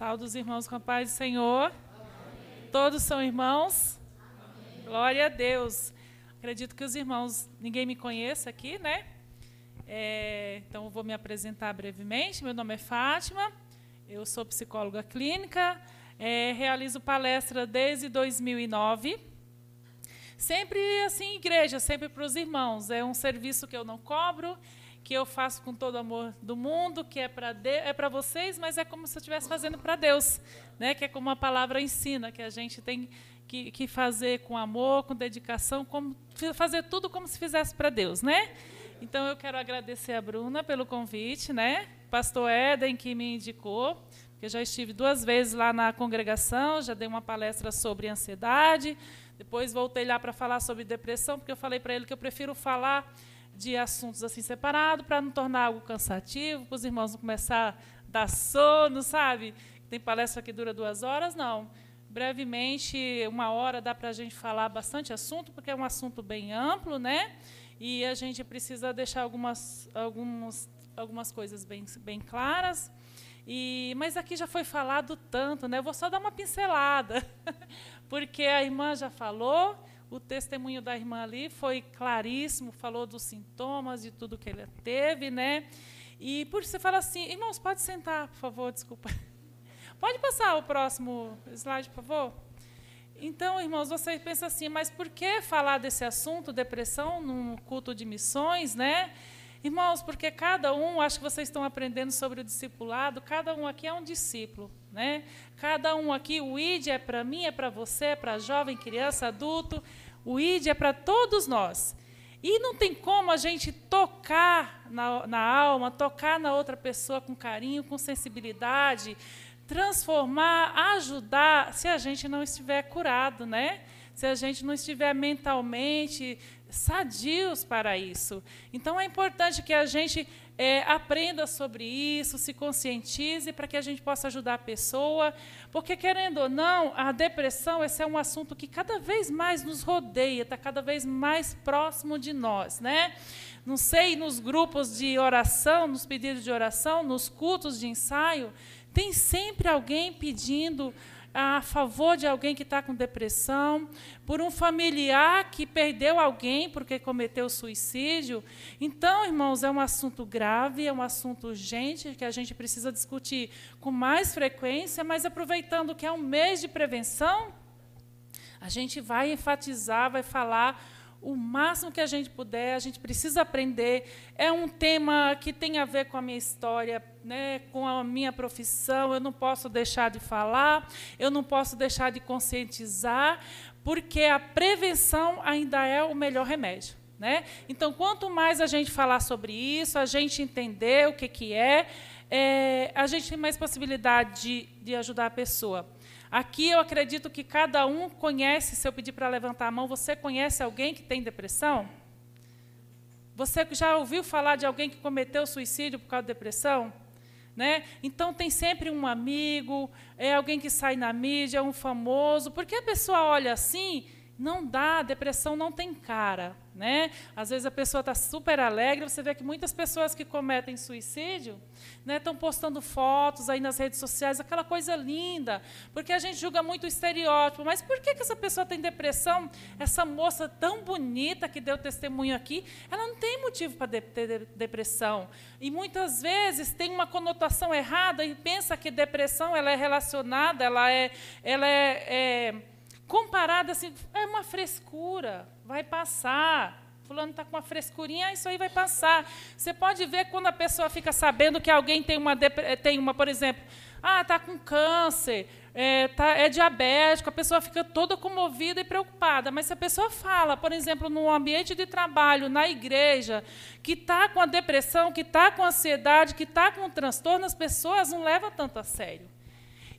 Saúde os irmãos com a paz do Senhor. Amém. Todos são irmãos? Amém. Glória a Deus. Acredito que os irmãos, ninguém me conheça aqui, né? É, então, vou me apresentar brevemente. Meu nome é Fátima, eu sou psicóloga clínica, é, realizo palestra desde 2009. Sempre assim, igreja, sempre para os irmãos. É um serviço que eu não cobro, que eu faço com todo o amor do mundo, que é para é para vocês, mas é como se eu estivesse fazendo para Deus, né? Que é como a palavra ensina, que a gente tem que, que fazer com amor, com dedicação, como, fazer tudo como se fizesse para Deus, né? Então eu quero agradecer a Bruna pelo convite, né? Pastor Éden que me indicou, porque já estive duas vezes lá na congregação, já dei uma palestra sobre ansiedade, depois voltei lá para falar sobre depressão, porque eu falei para ele que eu prefiro falar de assuntos assim separados para não tornar algo cansativo, para os irmãos não começar a dar sono, sabe? Tem palestra que dura duas horas, não. Brevemente, uma hora dá para a gente falar bastante assunto, porque é um assunto bem amplo, né? E a gente precisa deixar algumas, algumas, algumas coisas bem, bem claras. E, mas aqui já foi falado tanto, né? Eu vou só dar uma pincelada, porque a irmã já falou, o testemunho da irmã ali foi claríssimo, falou dos sintomas, de tudo que ele teve, né? E por isso você fala assim, irmãos, pode sentar, por favor, desculpa. Pode passar o próximo slide, por favor? Então, irmãos, você pensa assim, mas por que falar desse assunto, depressão, num culto de missões, né? Irmãos, porque cada um, acho que vocês estão aprendendo sobre o discipulado, cada um aqui é um discípulo, né? Cada um aqui, o ID é para mim, é para você, é para jovem, criança, adulto, o ID é para todos nós. E não tem como a gente tocar na, na alma, tocar na outra pessoa com carinho, com sensibilidade, transformar, ajudar, se a gente não estiver curado, né? Se a gente não estiver mentalmente sadios para isso. Então é importante que a gente é, aprenda sobre isso, se conscientize para que a gente possa ajudar a pessoa, porque querendo ou não, a depressão esse é um assunto que cada vez mais nos rodeia, está cada vez mais próximo de nós, né? Não sei, nos grupos de oração, nos pedidos de oração, nos cultos de ensaio, tem sempre alguém pedindo a favor de alguém que está com depressão, por um familiar que perdeu alguém porque cometeu suicídio. Então, irmãos, é um assunto grave, é um assunto urgente que a gente precisa discutir com mais frequência, mas aproveitando que é um mês de prevenção, a gente vai enfatizar, vai falar o máximo que a gente puder, a gente precisa aprender. É um tema que tem a ver com a minha história, né, com a minha profissão, eu não posso deixar de falar, eu não posso deixar de conscientizar, porque a prevenção ainda é o melhor remédio. Né? Então, quanto mais a gente falar sobre isso, a gente entender o que, que é, é a gente tem mais possibilidade de, de ajudar a pessoa. Aqui eu acredito que cada um conhece, se eu pedir para levantar a mão, você conhece alguém que tem depressão? Você já ouviu falar de alguém que cometeu suicídio por causa de depressão? Né? Então tem sempre um amigo, é alguém que sai na mídia, é um famoso, porque a pessoa olha assim não dá, depressão não tem cara. Né? Às vezes a pessoa está super alegre, você vê que muitas pessoas que cometem suicídio estão né, postando fotos aí nas redes sociais, aquela coisa linda, porque a gente julga muito o estereótipo. Mas por que, que essa pessoa tem depressão? Essa moça tão bonita que deu testemunho aqui, ela não tem motivo para de, ter depressão. E muitas vezes tem uma conotação errada e pensa que depressão ela é relacionada, ela é, ela é, é comparado assim, é uma frescura, vai passar. Fulano está com uma frescurinha, isso aí vai passar. Você pode ver quando a pessoa fica sabendo que alguém tem uma, tem uma por exemplo, ah, está com câncer, é, tá, é diabético, a pessoa fica toda comovida e preocupada. Mas se a pessoa fala, por exemplo, no ambiente de trabalho, na igreja, que está com a depressão, que está com ansiedade, que está com um transtorno, as pessoas não levam tanto a sério.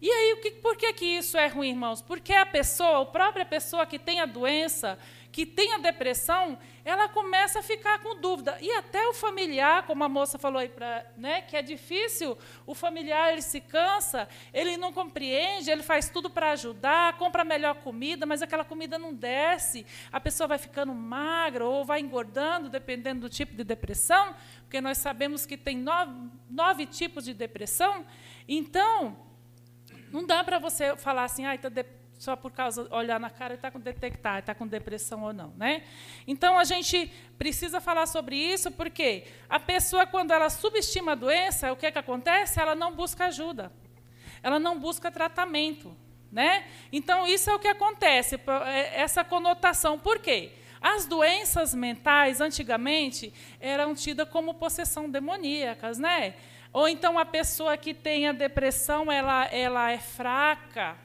E aí, que, por que, que isso é ruim, irmãos? Porque a pessoa, a própria pessoa que tem a doença, que tem a depressão, ela começa a ficar com dúvida. E até o familiar, como a moça falou aí, pra, né, que é difícil, o familiar ele se cansa, ele não compreende, ele faz tudo para ajudar, compra melhor comida, mas aquela comida não desce, a pessoa vai ficando magra ou vai engordando, dependendo do tipo de depressão, porque nós sabemos que tem nove, nove tipos de depressão. Então, Não dá para você falar assim, ah, então só por causa olhar na cara e está com detectar, está com depressão ou não, né? Então a gente precisa falar sobre isso porque a pessoa quando ela subestima a doença, o que é que acontece? Ela não busca ajuda, ela não busca tratamento, né? Então isso é o que acontece, é, essa conotação. Por quê? As doenças mentais antigamente eram tidas como possessão demoníacas, né? Ou então a pessoa que tem a depressão, ela, ela é fraca,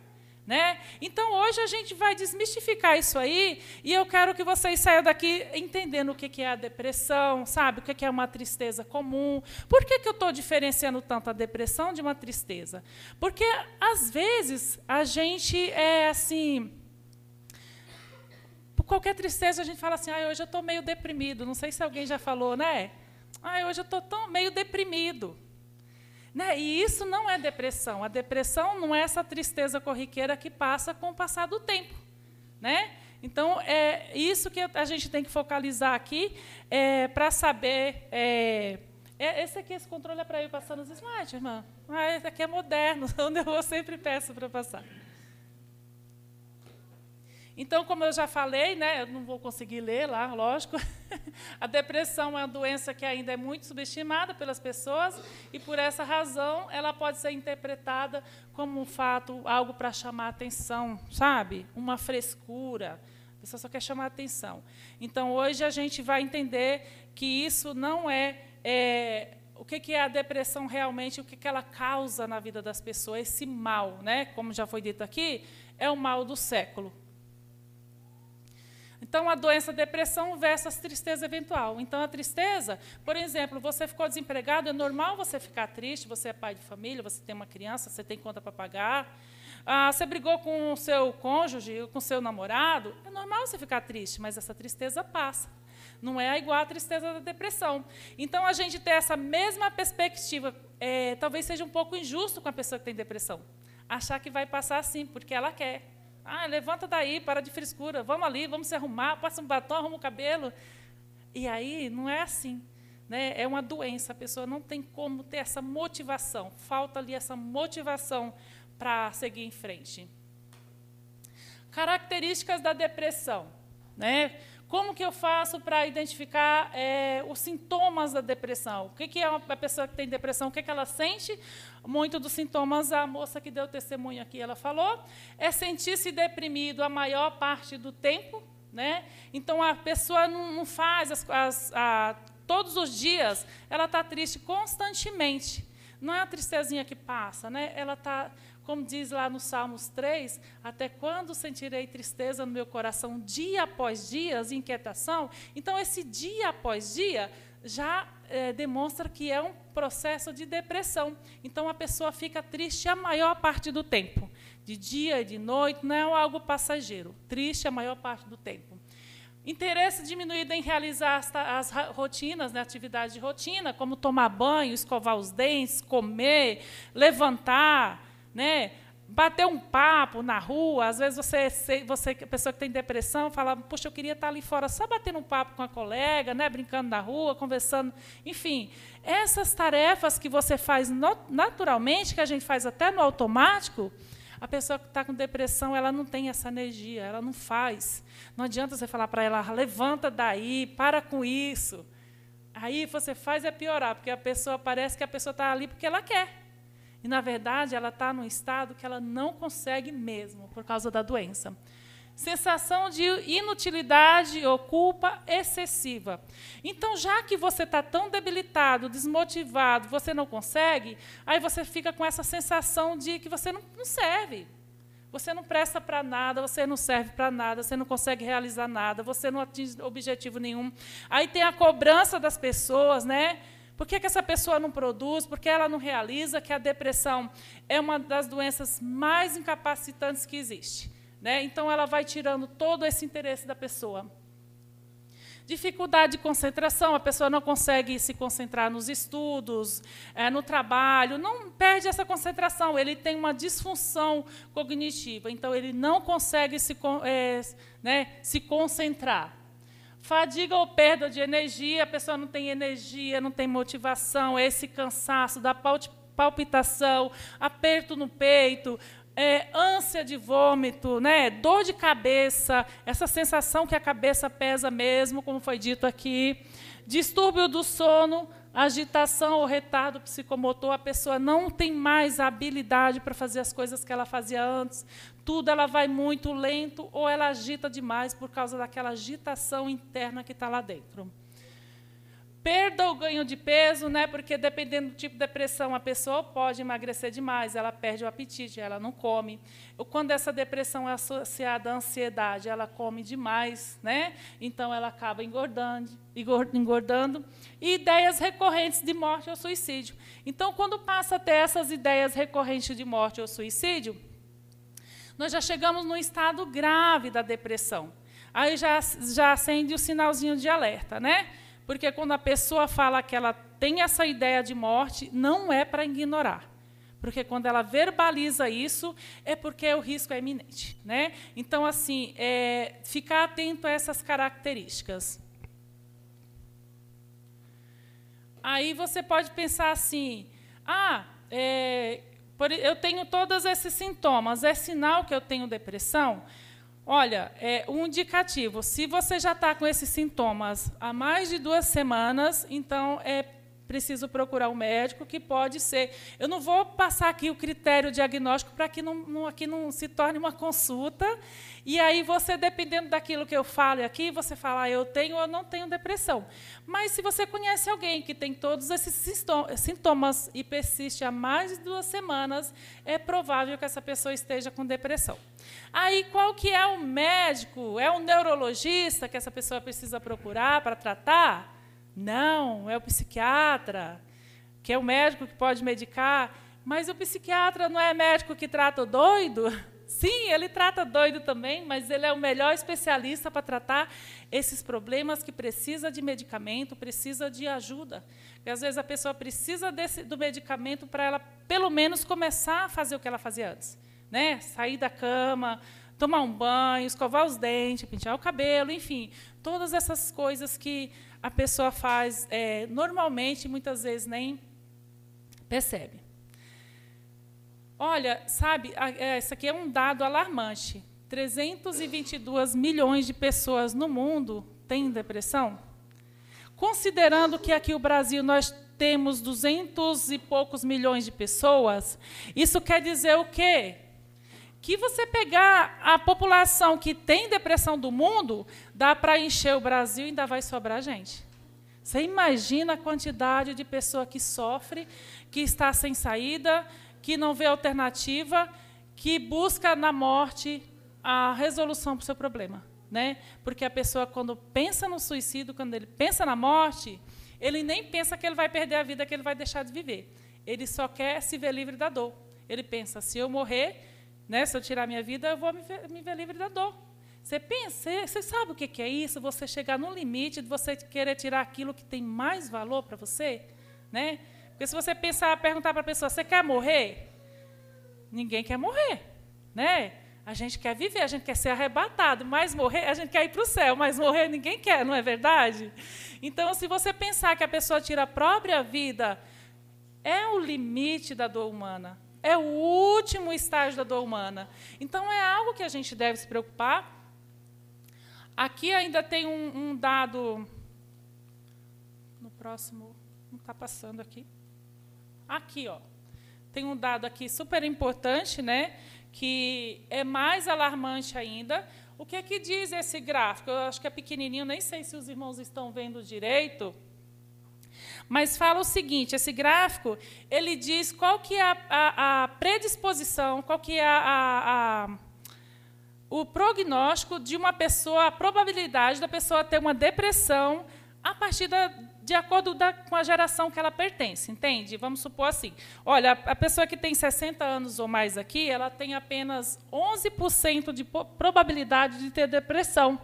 né? Então, hoje a gente vai desmistificar isso aí e eu quero que vocês saiam daqui entendendo o que é a depressão, sabe? O que é uma tristeza comum. Por que, que eu estou diferenciando tanto a depressão de uma tristeza? Porque, às vezes, a gente é assim. Por qualquer tristeza, a gente fala assim: ah, hoje eu estou meio deprimido. Não sei se alguém já falou, né? Ah, hoje eu estou meio deprimido. Né? E isso não é depressão. A depressão não é essa tristeza corriqueira que passa com o passar do tempo. Né? Então, é isso que a gente tem que focalizar aqui é, para saber. É, é, esse aqui, esse controle é para ir passando os slides, irmã. Ah, esse aqui é moderno, onde eu sempre peço para passar. Então, como eu já falei, né, eu não vou conseguir ler lá, lógico. a depressão é uma doença que ainda é muito subestimada pelas pessoas e, por essa razão, ela pode ser interpretada como um fato, algo para chamar atenção, sabe? Uma frescura. A pessoa só quer chamar atenção. Então, hoje a gente vai entender que isso não é, é o que é a depressão realmente, o que ela causa na vida das pessoas, esse mal, né? como já foi dito aqui, é o mal do século. Então, a doença a depressão versus tristeza eventual. Então, a tristeza, por exemplo, você ficou desempregado, é normal você ficar triste, você é pai de família, você tem uma criança, você tem conta para pagar. Ah, você brigou com o seu cônjuge, com o seu namorado, é normal você ficar triste, mas essa tristeza passa. Não é igual à tristeza da depressão. Então, a gente ter essa mesma perspectiva, é, talvez seja um pouco injusto com a pessoa que tem depressão. Achar que vai passar assim, porque ela quer. Ah, levanta daí, para de frescura, vamos ali, vamos se arrumar, passa um batom, arruma o cabelo. E aí não é assim. Né? É uma doença, a pessoa não tem como ter essa motivação, falta ali essa motivação para seguir em frente. Características da depressão. Né? Como que eu faço para identificar é, os sintomas da depressão? O que, que é uma pessoa que tem depressão? O que, que ela sente? Muito dos sintomas, a moça que deu testemunho aqui, ela falou, é sentir-se deprimido a maior parte do tempo. Né? Então, a pessoa não, não faz, as, as, a, todos os dias, ela está triste constantemente. Não é a tristezinha que passa, né? ela está como diz lá no Salmos 3, até quando sentirei tristeza no meu coração dia após dia, inquietação? Então, esse dia após dia já é, demonstra que é um processo de depressão. Então, a pessoa fica triste a maior parte do tempo, de dia e de noite, não é algo passageiro, triste a maior parte do tempo. Interesse diminuído em realizar as, as rotinas, né, atividades de rotina, como tomar banho, escovar os dentes, comer, levantar, né? Bater um papo na rua, às vezes você, você pessoa que tem depressão, fala, puxa, eu queria estar ali fora só batendo um papo com a colega, né, brincando na rua, conversando, enfim, essas tarefas que você faz naturalmente, que a gente faz até no automático, a pessoa que está com depressão, ela não tem essa energia, ela não faz. Não adianta você falar para ela, levanta daí, para com isso. Aí você faz é piorar, porque a pessoa parece que a pessoa está ali porque ela quer. E, na verdade, ela está num estado que ela não consegue mesmo, por causa da doença. Sensação de inutilidade ou culpa excessiva. Então, já que você está tão debilitado, desmotivado, você não consegue, aí você fica com essa sensação de que você não, não serve. Você não presta para nada, você não serve para nada, você não consegue realizar nada, você não atinge objetivo nenhum. Aí tem a cobrança das pessoas, né? Por que, que essa pessoa não produz? Por que ela não realiza? Que a depressão é uma das doenças mais incapacitantes que existe. Né? Então, ela vai tirando todo esse interesse da pessoa. Dificuldade de concentração, a pessoa não consegue se concentrar nos estudos, é, no trabalho, não perde essa concentração, ele tem uma disfunção cognitiva, então ele não consegue se, é, né, se concentrar. Fadiga ou perda de energia, a pessoa não tem energia, não tem motivação, esse cansaço da palpitação, aperto no peito, é, ânsia de vômito, né? dor de cabeça, essa sensação que a cabeça pesa mesmo, como foi dito aqui, distúrbio do sono, agitação ou retardo psicomotor, a pessoa não tem mais a habilidade para fazer as coisas que ela fazia antes, tudo ela vai muito lento ou ela agita demais por causa daquela agitação interna que está lá dentro perda ou ganho de peso, né? Porque dependendo do tipo de depressão, a pessoa pode emagrecer demais, ela perde o apetite, ela não come. Quando essa depressão é associada à ansiedade, ela come demais, né? Então ela acaba engordando, engordando. E ideias recorrentes de morte ou suicídio. Então, quando passa a ter essas ideias recorrentes de morte ou suicídio, nós já chegamos no estado grave da depressão. Aí já, já acende o sinalzinho de alerta, né? Porque quando a pessoa fala que ela tem essa ideia de morte, não é para ignorar. Porque quando ela verbaliza isso, é porque o risco é iminente. Né? Então, assim, é, ficar atento a essas características. Aí você pode pensar assim: ah, é, eu tenho todos esses sintomas, é sinal que eu tenho depressão? Olha, é um indicativo. Se você já está com esses sintomas há mais de duas semanas, então é preciso procurar um médico, que pode ser. Eu não vou passar aqui o critério diagnóstico para que não, não, aqui não se torne uma consulta. E aí você, dependendo daquilo que eu falo aqui, você fala, ah, eu tenho ou não tenho depressão. Mas se você conhece alguém que tem todos esses sintomas e persiste há mais de duas semanas, é provável que essa pessoa esteja com depressão. Aí qual que é o médico? É um neurologista que essa pessoa precisa procurar para tratar? Não, é o psiquiatra, que é o médico que pode medicar. Mas o psiquiatra não é médico que trata o doido? Sim, ele trata doido também, mas ele é o melhor especialista para tratar esses problemas que precisa de medicamento, precisa de ajuda. E às vezes a pessoa precisa desse, do medicamento para ela, pelo menos, começar a fazer o que ela fazia antes. Né? Sair da cama, tomar um banho, escovar os dentes, pentear o cabelo, enfim, todas essas coisas que a pessoa faz é, normalmente, muitas vezes nem percebe. Olha, sabe, é, isso aqui é um dado alarmante. 322 milhões de pessoas no mundo têm depressão. Considerando que aqui no Brasil nós temos 200 e poucos milhões de pessoas, isso quer dizer o quê? Que você pegar a população que tem depressão do mundo, dá para encher o Brasil e ainda vai sobrar gente. Você imagina a quantidade de pessoa que sofre, que está sem saída, que não vê alternativa, que busca na morte a resolução para o seu problema. Né? Porque a pessoa, quando pensa no suicídio, quando ele pensa na morte, ele nem pensa que ele vai perder a vida, que ele vai deixar de viver. Ele só quer se ver livre da dor. Ele pensa: se eu morrer, né? Se eu tirar minha vida, eu vou me ver, me ver livre da dor. Você pensa, você sabe o que é isso? Você chegar no limite de você querer tirar aquilo que tem mais valor para você, né? Porque se você pensar, perguntar para a pessoa, você quer morrer? Ninguém quer morrer, né? A gente quer viver, a gente quer ser arrebatado, mas morrer, a gente quer ir para o céu, mas morrer ninguém quer, não é verdade? Então, se você pensar que a pessoa tira a própria vida, é o limite da dor humana. É o último estágio da dor humana. Então, é algo que a gente deve se preocupar. Aqui ainda tem um, um dado. No próximo. Não está passando aqui. Aqui, ó. Tem um dado aqui super importante, né? Que é mais alarmante ainda. O que é que diz esse gráfico? Eu acho que é pequenininho, nem sei se os irmãos estão vendo direito. Mas fala o seguinte, esse gráfico, ele diz qual que é a, a, a predisposição, qual que é a, o prognóstico de uma pessoa, a probabilidade da pessoa ter uma depressão a partir da, de acordo da, com a geração que ela pertence, entende? Vamos supor assim, olha, a pessoa que tem 60 anos ou mais aqui, ela tem apenas 11% de probabilidade de ter depressão.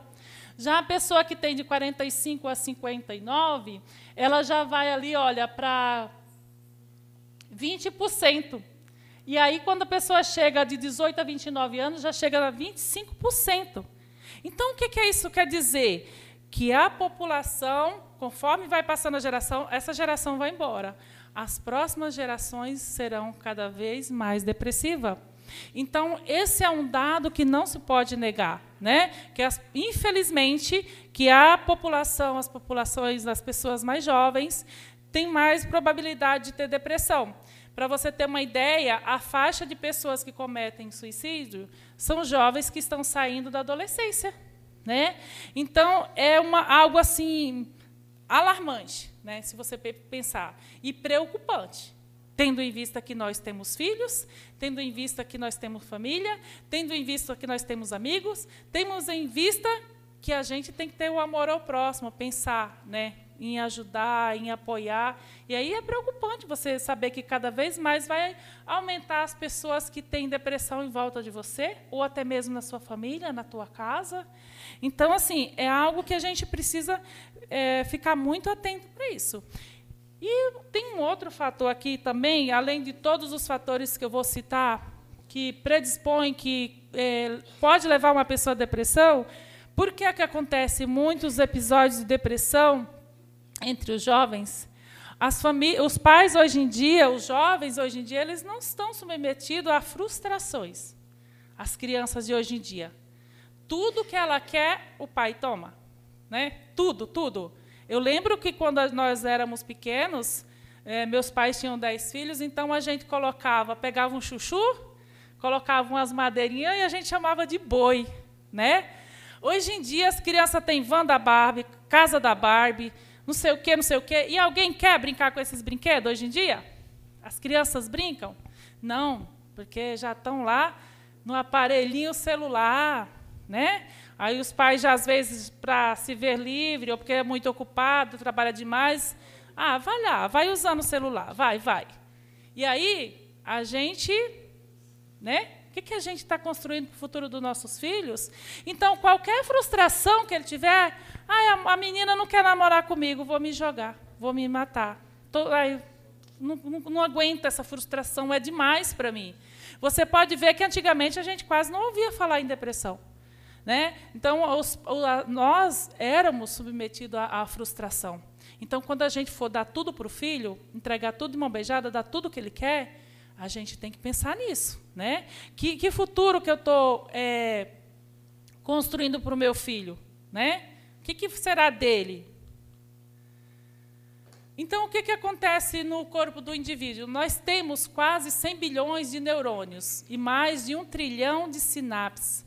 Já a pessoa que tem de 45 a 59, ela já vai ali, olha, para 20%. E aí, quando a pessoa chega de 18 a 29 anos, já chega a 25%. Então, o que, que é isso quer dizer? Que a população, conforme vai passando a geração, essa geração vai embora. As próximas gerações serão cada vez mais depressivas. Então, esse é um dado que não se pode negar, né? Que as, infelizmente que a população, as populações das pessoas mais jovens têm mais probabilidade de ter depressão. Para você ter uma ideia, a faixa de pessoas que cometem suicídio são jovens que estão saindo da adolescência, né? Então é uma algo assim alarmante, né? Se você pensar e preocupante, tendo em vista que nós temos filhos, tendo em vista que nós temos família, tendo em vista que nós temos amigos, temos em vista que a gente tem que ter o amor ao próximo, pensar, né? em ajudar, em apoiar. E aí é preocupante você saber que cada vez mais vai aumentar as pessoas que têm depressão em volta de você, ou até mesmo na sua família, na tua casa. Então, assim, é algo que a gente precisa é, ficar muito atento para isso. E tem um outro fator aqui também, além de todos os fatores que eu vou citar, que predispõem, que é, pode levar uma pessoa à depressão. Por que, é que acontece muitos episódios de depressão entre os jovens, os pais hoje em dia, os jovens hoje em dia, eles não estão submetidos a frustrações. As crianças de hoje em dia. Tudo que ela quer, o pai toma. Né? Tudo, tudo. Eu lembro que quando nós éramos pequenos, eh, meus pais tinham dez filhos, então a gente colocava, pegava um chuchu, colocava umas madeirinhas e a gente chamava de boi. Né? Hoje em dia as crianças têm van da Barbie, casa da Barbie, não sei o quê, não sei o quê. E alguém quer brincar com esses brinquedos hoje em dia? As crianças brincam? Não, porque já estão lá no aparelhinho celular, né? Aí os pais já às vezes para se ver livre ou porque é muito ocupado, trabalha demais, ah, vai lá, vai usando o celular, vai, vai. E aí a gente, né? O que, que a gente está construindo para o futuro dos nossos filhos? Então, qualquer frustração que ele tiver, ah, a menina não quer namorar comigo, vou me jogar, vou me matar. Tô, não, não, não aguento essa frustração, é demais para mim. Você pode ver que antigamente a gente quase não ouvia falar em depressão. Né? Então, os, nós éramos submetidos à, à, frustração. Então, quando a gente for dar tudo para o filho, entregar tudo de mão beijada, dar tudo o que ele quer, a gente tem que pensar nisso. Né? Que, que futuro que eu estou é, construindo para o meu filho? Né? O que, que será dele? Então, o que, que acontece no corpo do indivíduo? Nós temos quase 100 bilhões de neurônios e mais de um trilhão de sinapses,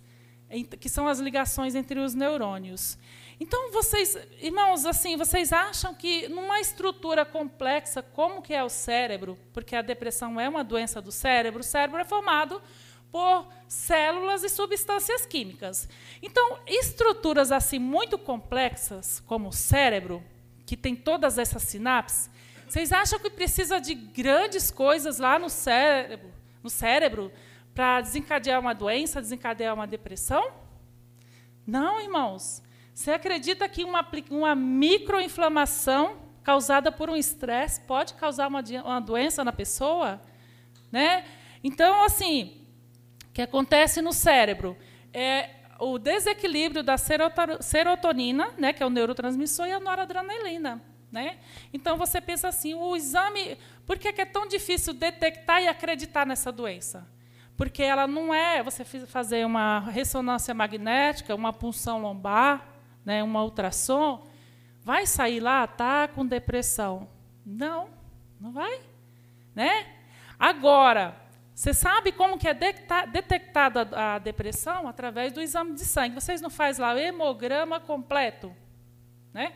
que são as ligações entre os neurônios. Então, vocês, irmãos, assim, vocês acham que numa estrutura complexa como que é o cérebro, porque a depressão é uma doença do cérebro, o cérebro é formado por células e substâncias químicas. Então, estruturas assim muito complexas, como o cérebro, que tem todas essas sinapses, vocês acham que precisa de grandes coisas lá no cérebro, no cérebro para desencadear uma doença, desencadear uma depressão? Não, irmãos. Você acredita que uma, uma microinflamação causada por um estresse pode causar uma, uma doença na pessoa? Né? Então, assim, o que acontece no cérebro é o desequilíbrio da serotonina, né, que é o neurotransmissor, e a noradrenalina. Né? Então você pensa assim, o exame, por que é tão difícil detectar e acreditar nessa doença? Porque ela não é você fazer uma ressonância magnética, uma punção lombar, né, uma ultrassom, vai sair lá, tá com depressão. Não, não vai. Né? Agora, você sabe como que é detectada a depressão? Através do exame de sangue. Vocês não fazem lá o hemograma completo? Né?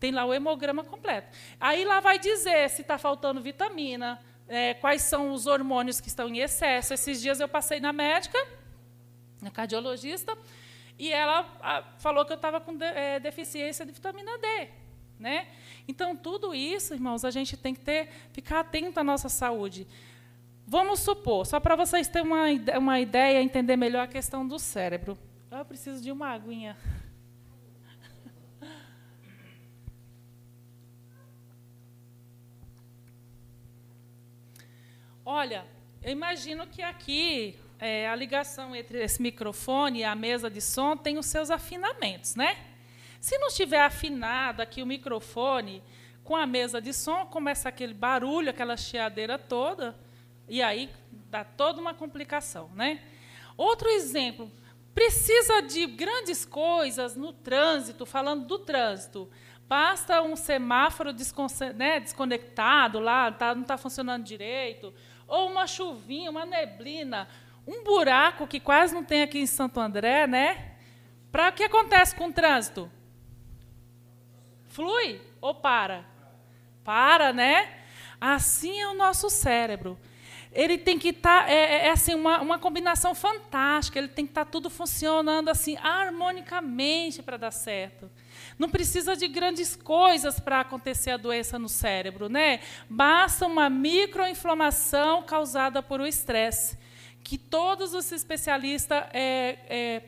Tem lá o hemograma completo. Aí lá vai dizer se está faltando vitamina, é, quais são os hormônios que estão em excesso. Esses dias eu passei na médica, na cardiologista, e ela a, falou que eu estava com de, é, deficiência de vitamina D. Né? Então, tudo isso, irmãos, a gente tem que ter, ficar atento à nossa saúde. Vamos supor, só para vocês terem uma, uma ideia, entender melhor a questão do cérebro. Eu preciso de uma aguinha. Olha, eu imagino que aqui é, a ligação entre esse microfone e a mesa de som tem os seus afinamentos, né? Se não estiver afinado aqui o microfone com a mesa de som, começa aquele barulho, aquela chiadeira toda, E aí dá toda uma complicação, né? Outro exemplo, precisa de grandes coisas no trânsito, falando do trânsito. Basta um semáforo né, desconectado lá, tá, não está funcionando direito, ou uma chuvinha, uma neblina, um buraco que quase não tem aqui em Santo André, né? Para o que acontece com o trânsito? Flui ou para? Para, né? Assim é o nosso cérebro. Ele tem que estar, tá, é, é, é, assim, uma, uma combinação fantástica, ele tem que estar tá tudo funcionando assim harmonicamente para dar certo. Não precisa de grandes coisas para acontecer a doença no cérebro, né? Basta uma microinflamação causada por o estresse, que todos os especialistas é, é,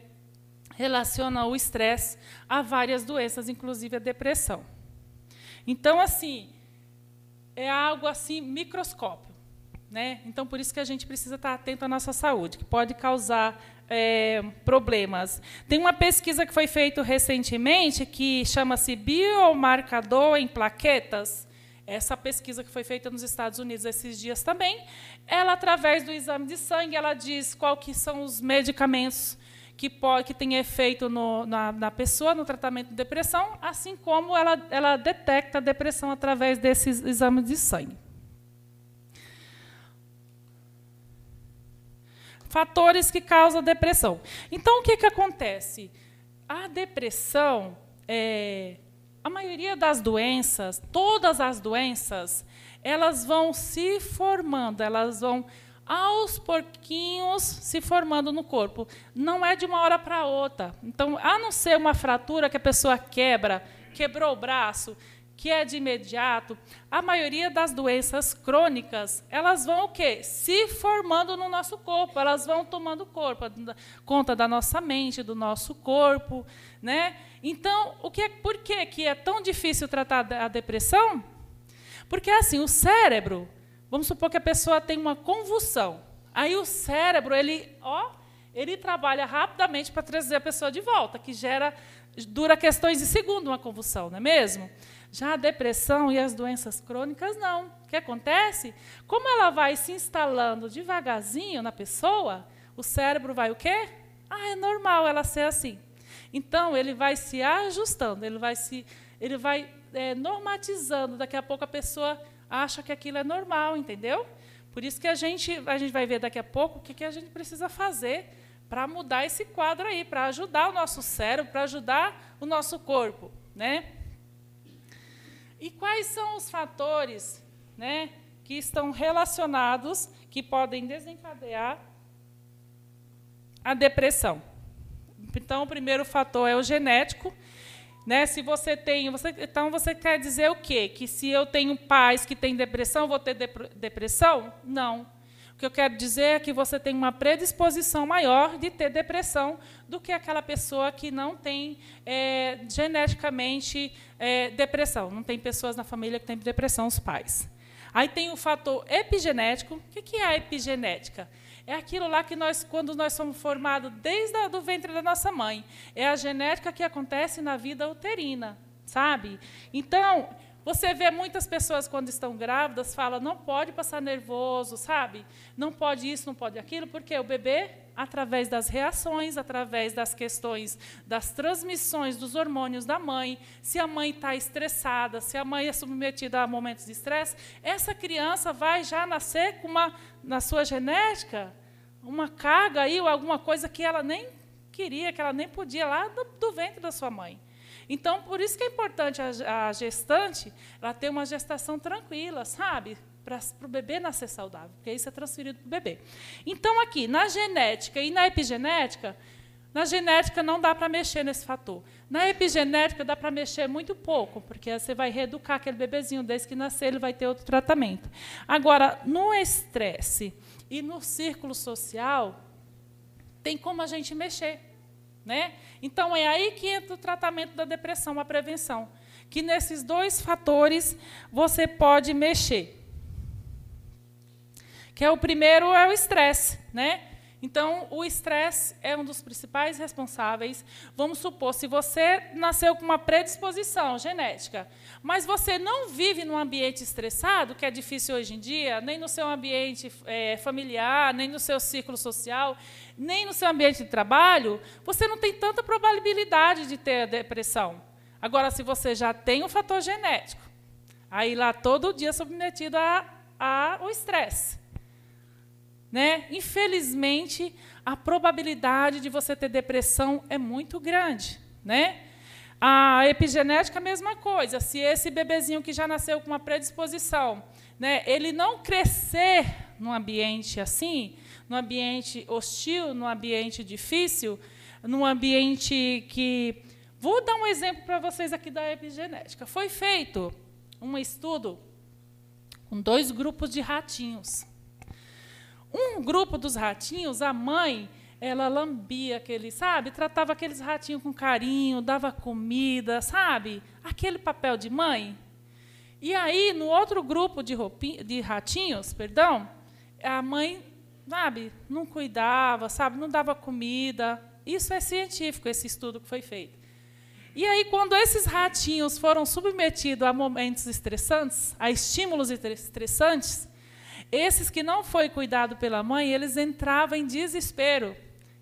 relacionam o estresse a várias doenças, inclusive a depressão. Então, assim, é algo assim microscópio. Né? Então, por isso que a gente precisa estar atento à nossa saúde, que pode causar é, problemas. Tem uma pesquisa que foi feita recentemente que chama-se Biomarcador em Plaquetas. Essa pesquisa que foi feita nos Estados Unidos esses dias também, ela, através do exame de sangue, ela diz qual que são os medicamentos que, pode, que tem efeito no, na, na, pessoa no tratamento de depressão, assim como ela, ela detecta a depressão através desses exames de sangue. Fatores que causam depressão. Então, o que, que acontece? A depressão, é, a maioria das doenças, todas as doenças, elas vão se formando, elas vão aos porquinhos se formando no corpo. Não é de uma hora para outra. Então, a não ser uma fratura que a pessoa quebra, quebrou o braço, que é de imediato, a maioria das doenças crônicas, elas vão o quê? Se formando no nosso corpo, elas vão tomando corpo, conta da nossa mente, do nosso corpo, né? Então, o que é, por que, que é tão difícil tratar a depressão? Porque assim, o cérebro, Vamos supor que a pessoa tem uma convulsão. Aí o cérebro, ele, ó, ele trabalha rapidamente para trazer a pessoa de volta, que gera dura questões de segundo uma convulsão, não é mesmo? Já a depressão e as doenças crônicas não. O que acontece? Como ela vai se instalando devagarzinho na pessoa, o cérebro vai o quê? Ah, é normal ela ser assim. Então ele vai se ajustando, ele vai se, ele vai é, normatizando. Daqui a pouco a pessoa acha que aquilo é normal, entendeu? Por isso que a gente, a gente vai ver daqui a pouco o que, que a gente precisa fazer para mudar esse quadro aí, para ajudar o nosso cérebro, para ajudar o nosso corpo. Né? E quais são os fatores né, que estão relacionados, que podem desencadear a depressão? Então, o primeiro fator é o genético, né? Se você tem, você, então você quer dizer o quê? Que se eu tenho pais que têm depressão, vou ter depressão? Não. Que eu quero dizer é que você tem uma predisposição maior de ter depressão do que aquela pessoa que não tem é, geneticamente é, depressão. Não tem pessoas na família que têm depressão, os pais. Aí tem o fator epigenético. O que é a epigenética? É aquilo lá que nós, quando nós somos formados desde o ventre da nossa mãe. É a genética que acontece na vida uterina, sabe? Então, você vê muitas pessoas quando estão grávidas falam não pode passar nervoso, sabe? Não pode isso, não pode aquilo, porque o bebê, através das reações, através das questões das transmissões dos hormônios da mãe, se a mãe está estressada, se a mãe é submetida a momentos de estresse, essa criança vai já nascer com uma na sua genética uma carga aí ou alguma coisa que ela nem queria, que ela nem podia lá do, do ventre da sua mãe. Então, por isso que é importante a, a gestante ela ter uma gestação tranquila, sabe? Para o bebê nascer saudável, porque isso é transferido para o bebê. Então, aqui, na genética e na epigenética, na genética não dá para mexer nesse fator. Na epigenética dá para mexer muito pouco, porque você vai reeducar aquele bebezinho desde que nascer, ele vai ter outro tratamento. Agora, no estresse e no círculo social, tem como a gente mexer. Né? Então, é aí que entra o tratamento da depressão, a prevenção. Que nesses dois fatores você pode mexer. Que é o primeiro é o estresse. Né? Então, o estresse é um dos principais responsáveis. Vamos supor, se você nasceu com uma predisposição genética, mas você não vive num ambiente estressado, que é difícil hoje em dia, nem no seu ambiente é, familiar, nem no seu círculo social, nem no seu ambiente de trabalho, você não tem tanta probabilidade de ter depressão. Agora, se você já tem um fator genético, aí lá todo dia submetido ao estresse né? Infelizmente, a probabilidade de você ter depressão é muito grande, né? A epigenética a mesma coisa. Se esse bebezinho que já nasceu com uma predisposição, né, ele não crescer num ambiente assim, num ambiente hostil, num ambiente difícil, num ambiente que Vou dar um exemplo para vocês aqui da epigenética. Foi feito um estudo com dois grupos de ratinhos. Um grupo dos ratinhos, a mãe, ela lambia aquele, sabe? Tratava aqueles ratinhos com carinho, dava comida, sabe? Aquele papel de mãe. E aí, no outro grupo de, de ratinhos, perdão, a mãe, sabe, não cuidava, sabe, não dava comida. Isso é científico, esse estudo que foi feito. E aí, quando esses ratinhos foram submetidos a momentos estressantes, a estímulos estressantes, esses que não foi cuidado pela mãe, eles entravam em desespero.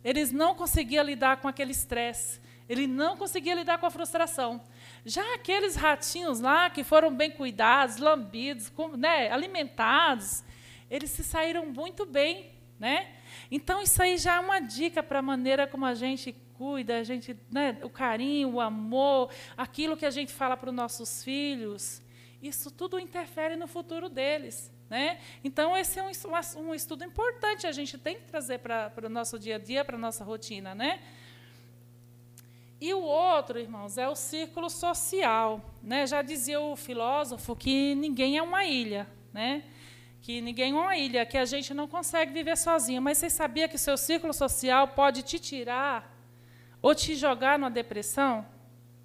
Eles não conseguiam lidar com aquele estresse. Ele não conseguia lidar com a frustração. Já aqueles ratinhos lá que foram bem cuidados, lambidos, né, alimentados, eles se saíram muito bem, né? Então isso aí já é uma dica para a maneira como a gente cuida, a gente, né, o carinho, o amor, aquilo que a gente fala para os nossos filhos. Isso tudo interfere no futuro deles. Né? Então, esse é um, um estudo importante, a gente tem que trazer para o nosso dia a dia, para a nossa rotina. Né? E o outro, irmãos, é o círculo social. Né? Já dizia o filósofo que ninguém é uma ilha, né? que ninguém é uma ilha, que a gente não consegue viver sozinho. Mas você sabia que o seu círculo social pode te tirar ou te jogar numa depressão?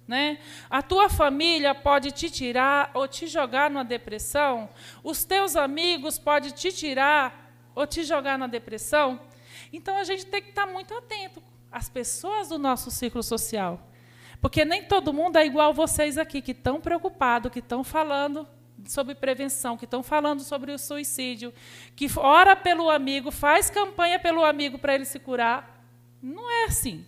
Né? A tua família pode te tirar ou te jogar numa depressão. Os teus amigos podem te tirar ou te jogar na depressão. Então a gente tem que estar muito atento às pessoas do nosso ciclo social. Porque nem todo mundo é igual vocês aqui, que estão preocupados, que estão falando sobre prevenção, que estão falando sobre o suicídio, que ora pelo amigo, faz campanha pelo amigo para ele se curar. Não é assim.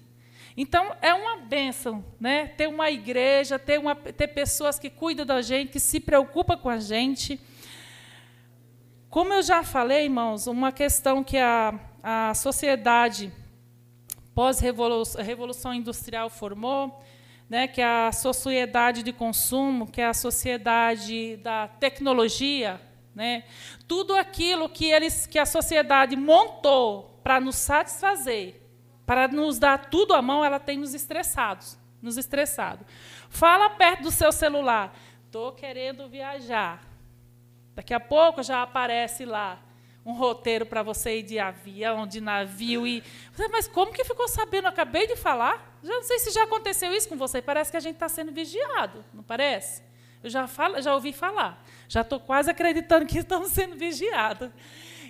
Então, é uma bênção né? ter uma igreja, ter, uma, ter pessoas que cuidam da gente, que se preocupam com a gente. Como eu já falei, irmãos, uma questão que a, a sociedade pós-revolução industrial formou, né, que é a sociedade de consumo, que é a sociedade da tecnologia, né, tudo aquilo que, eles, que a sociedade montou para nos satisfazer, para nos dar tudo à mão, ela tem nos estressados, nos estressado. Fala perto do seu celular. Estou querendo viajar. Daqui a pouco já aparece lá um roteiro para você ir de avião, de navio. E... Mas como que ficou sabendo? Eu acabei de falar. Já não sei se já aconteceu isso com você. Parece que a gente está sendo vigiado, não parece? Eu já, falo, já ouvi falar. Já estou quase acreditando que estamos sendo vigiados.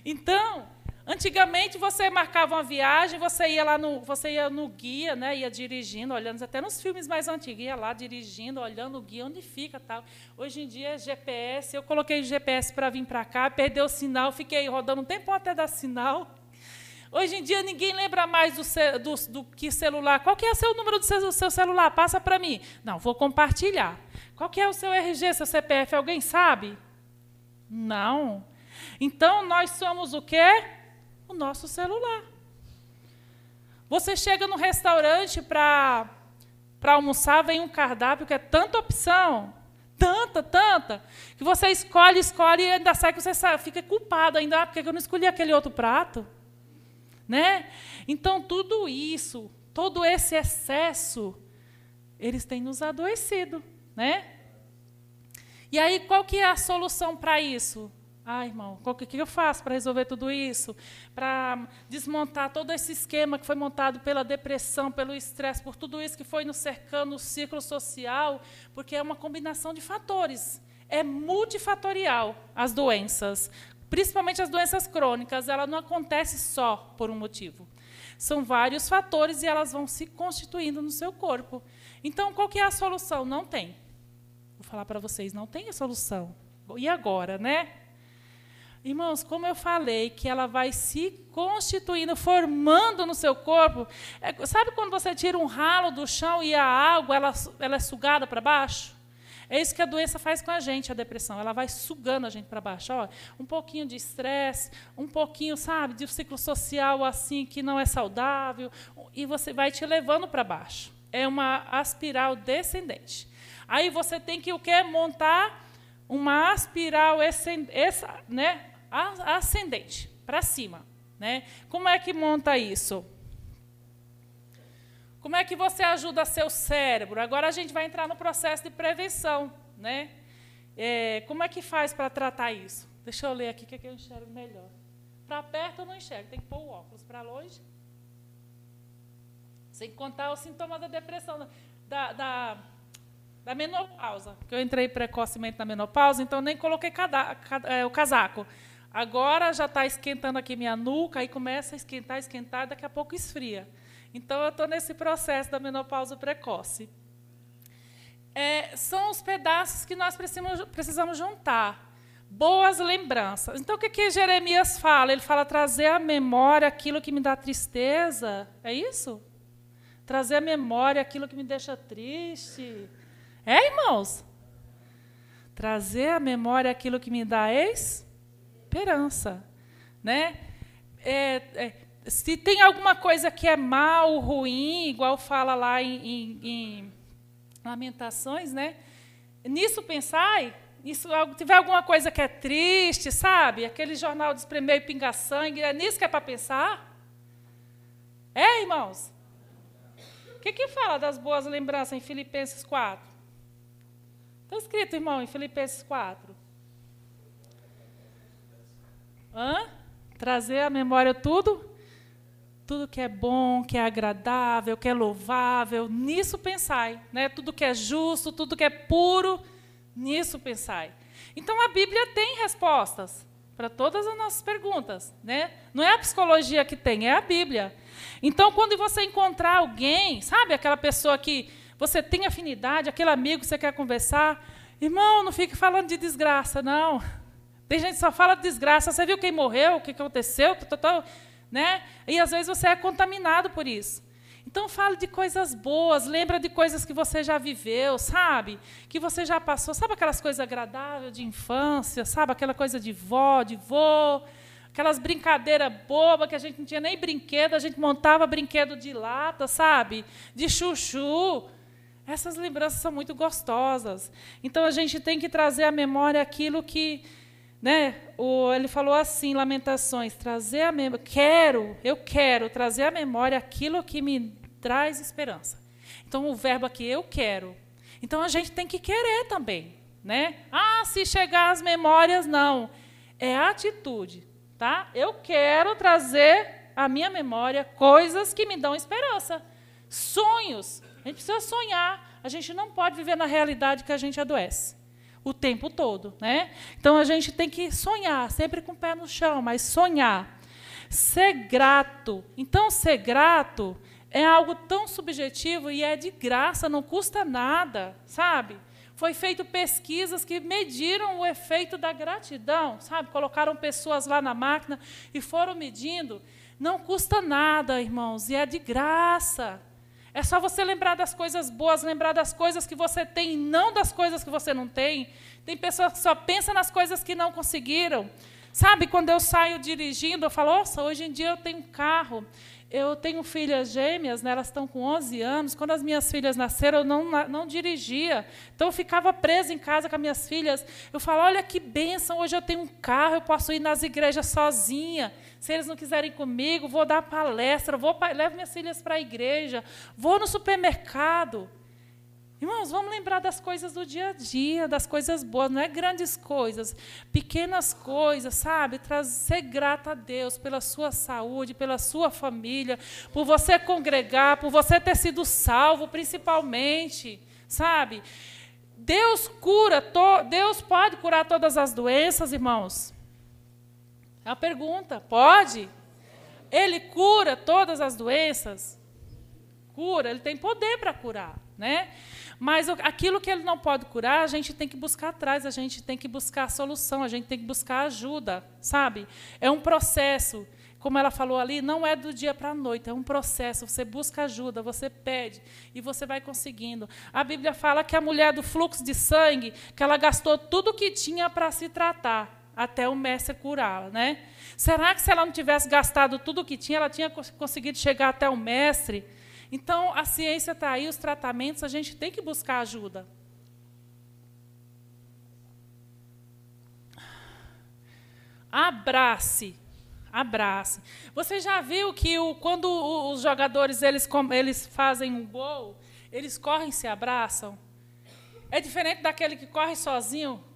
Então, Antigamente você marcava uma viagem, você ia lá no, você ia no guia, né, ia dirigindo, olhando até nos filmes mais antigos, ia lá dirigindo, olhando o guia onde fica, tal. Hoje em dia é GPS, eu coloquei o GPS para vir para cá, perdeu o sinal, fiquei rodando um tempo até dar sinal. Hoje em dia ninguém lembra mais do, do, do que celular. Qual que é o seu número do seu, seu celular? Passa para mim. Não, vou compartilhar. Qual que é o seu RG, seu CPF? Alguém sabe? Não. Então nós somos o quê? O nosso celular. Você chega no restaurante para almoçar, vem um cardápio que é tanta opção, tanta, tanta, que você escolhe, escolhe e ainda sai que você fica culpado ainda, ah, porque eu não escolhi aquele outro prato. Né? Então, tudo isso, todo esse excesso, eles têm nos adoecido. Né? E aí, qual que é a solução para isso? Ah, irmão, o que eu faço para resolver tudo isso? Para desmontar todo esse esquema que foi montado pela depressão, pelo estresse, por tudo isso que foi nos cercando, o ciclo social, porque é uma combinação de fatores. É multifatorial as doenças. principalmente as doenças crônicas, ela não acontece só por um motivo. São vários fatores e elas vão se constituindo no seu corpo. Então, qual que é a solução? Não tem. Vou falar para vocês, não tem a solução. E agora, né? Irmãos, como eu falei, que ela vai se constituindo, formando no seu corpo. É, sabe quando você tira um ralo do chão e a água ela, ela é sugada para baixo? É isso que a doença faz com a gente, a depressão. Ela vai sugando a gente para baixo. Ó, um pouquinho de estresse, um pouquinho, sabe, de um ciclo social assim que não é saudável, e você vai te levando para baixo. É uma aspiral descendente. Aí você tem que o quê? Montar uma aspiral essa, né, ascendente, para cima. Né? Como é que monta isso? Como é que você ajuda seu cérebro? Agora a gente vai entrar no processo de prevenção. Né? É, como é que faz para tratar isso? Deixa eu ler aqui que, é que eu enxergo melhor. Para perto eu não enxergo, tem que pôr o óculos. Para longe. Sem contar os sintomas da depressão, da, da, da menopausa. Que eu entrei precocemente na menopausa, então nem coloquei cada, cada, é, o casaco. Agora já está esquentando aqui minha nuca, aí começa a esquentar, esquentar, daqui a pouco esfria. Então, eu estou nesse processo da menopausa precoce. É, são os pedaços que nós precisamos, precisamos juntar. Boas lembranças. Então, o que, que Jeremias fala? Ele fala trazer à memória aquilo que me dá tristeza. É isso? Trazer à memória aquilo que me deixa triste. É, irmãos? Trazer à memória aquilo que me dá ex esperança. Né? É, é, se tem alguma coisa que é mal, ruim, igual fala lá em, em, em Lamentações, né? nisso pensai, isso, tiver alguma coisa que é triste, sabe? Aquele jornal de espremer e pingar sangue, é nisso que é para pensar? É, irmãos? O que, que fala das boas lembranças em Filipenses 4? Está escrito, irmão, em Filipenses 4. Hã? Trazer à memória tudo, tudo que é bom, que é agradável, que é louvável, nisso pensai, né? Tudo que é justo, tudo que é puro, nisso pensai. Então a Bíblia tem respostas para todas as nossas perguntas, né? Não é a psicologia que tem, é a Bíblia. Então quando você encontrar alguém, sabe, aquela pessoa que você tem afinidade, aquele amigo que você quer conversar, irmão, não fique falando de desgraça, não. Tem gente que só fala de desgraça. Você viu quem morreu, o que aconteceu? né? E às vezes você é contaminado por isso. Então fale de coisas boas, lembra de coisas que você já viveu, sabe? Que você já passou, sabe aquelas coisas agradáveis de infância, sabe aquela coisa de vó, de vô, aquelas brincadeiras bobas que a gente não tinha nem brinquedo, a gente montava brinquedo de lata, sabe? De chuchu. Essas lembranças são muito gostosas. Então a gente tem que trazer à memória aquilo que né? O, ele falou assim, Lamentações, trazer a memória, quero, eu quero trazer à memória aquilo que me traz esperança. Então o verbo aqui eu quero. Então a gente tem que querer também, né? Ah, se chegar às memórias não, é atitude, tá? Eu quero trazer à minha memória coisas que me dão esperança, sonhos. A gente precisa sonhar. A gente não pode viver na realidade que a gente adoece o tempo todo, né? Então a gente tem que sonhar, sempre com o pé no chão, mas sonhar. Ser grato. Então ser grato é algo tão subjetivo e é de graça, não custa nada, sabe? Foi feito pesquisas que mediram o efeito da gratidão, sabe? Colocaram pessoas lá na máquina e foram medindo. Não custa nada, irmãos, e é de graça. É só você lembrar das coisas boas, lembrar das coisas que você tem, não das coisas que você não tem. Tem pessoas que só pensam nas coisas que não conseguiram. Sabe, quando eu saio dirigindo, eu falo, nossa, hoje em dia eu tenho um carro. Eu tenho filhas gêmeas, né, elas estão com 11 anos. Quando as minhas filhas nasceram, eu não, não dirigia. Então, eu ficava presa em casa com as minhas filhas. Eu falo, olha que bênção, hoje eu tenho um carro, eu posso ir nas igrejas sozinha. Se eles não quiserem comigo, vou dar palestra, vou levo minhas filhas para a igreja, vou no supermercado. Irmãos, vamos lembrar das coisas do dia a dia, das coisas boas, não é grandes coisas, pequenas coisas, sabe? ser grata a Deus pela sua saúde, pela sua família, por você congregar, por você ter sido salvo, principalmente, sabe? Deus cura, Deus pode curar todas as doenças, irmãos. É a pergunta. Pode? Ele cura todas as doenças? Cura, ele tem poder para curar, né? Mas aquilo que ele não pode curar, a gente tem que buscar atrás, a gente tem que buscar solução, a gente tem que buscar ajuda, sabe? É um processo. Como ela falou ali, não é do dia para a noite, é um processo. Você busca ajuda, você pede e você vai conseguindo. A Bíblia fala que a mulher do fluxo de sangue, que ela gastou tudo o que tinha para se tratar até o mestre curá-la, né? Será que se ela não tivesse gastado tudo o que tinha, ela tinha conseguido chegar até o mestre? Então, a ciência está aí, os tratamentos, a gente tem que buscar ajuda. Abrace. Abrace. Você já viu que o, quando os jogadores eles, eles fazem um gol, eles correm e se abraçam? É diferente daquele que corre sozinho.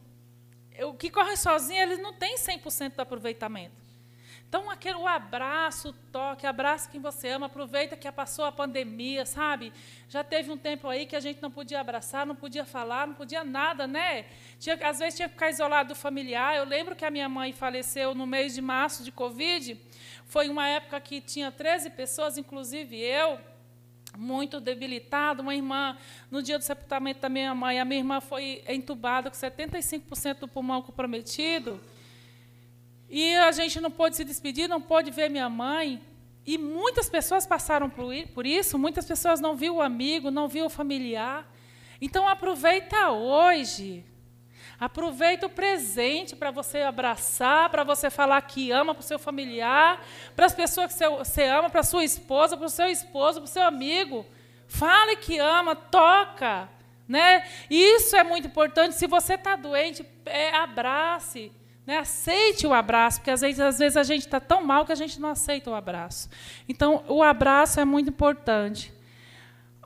O que corre sozinho, ele não tem 100% de aproveitamento. Então, aquele, o abraço, o toque, abraça quem você ama, aproveita que passou a pandemia, sabe? Já teve um tempo aí que a gente não podia abraçar, não podia falar, não podia nada, né? Tinha, às vezes tinha que ficar isolado do familiar. Eu lembro que a minha mãe faleceu no mês de março de Covid. Foi uma época que tinha 13 pessoas, inclusive eu, muito debilitado. Uma irmã, no dia do sepultamento da minha mãe, a minha irmã foi entubada com 75% do pulmão comprometido. E a gente não pôde se despedir, não pôde ver minha mãe. E muitas pessoas passaram por isso, muitas pessoas não viu o amigo, não viu o familiar. Então aproveita hoje. Aproveita o presente para você abraçar, para você falar que ama para o seu familiar, para as pessoas que você ama, para sua esposa, para o seu esposo, para o seu amigo. Fale que ama, toca. Né? Isso é muito importante. Se você está doente, é, abrace. Né? Aceite o abraço, porque às vezes, às vezes a gente está tão mal que a gente não aceita o abraço. Então, o abraço é muito importante.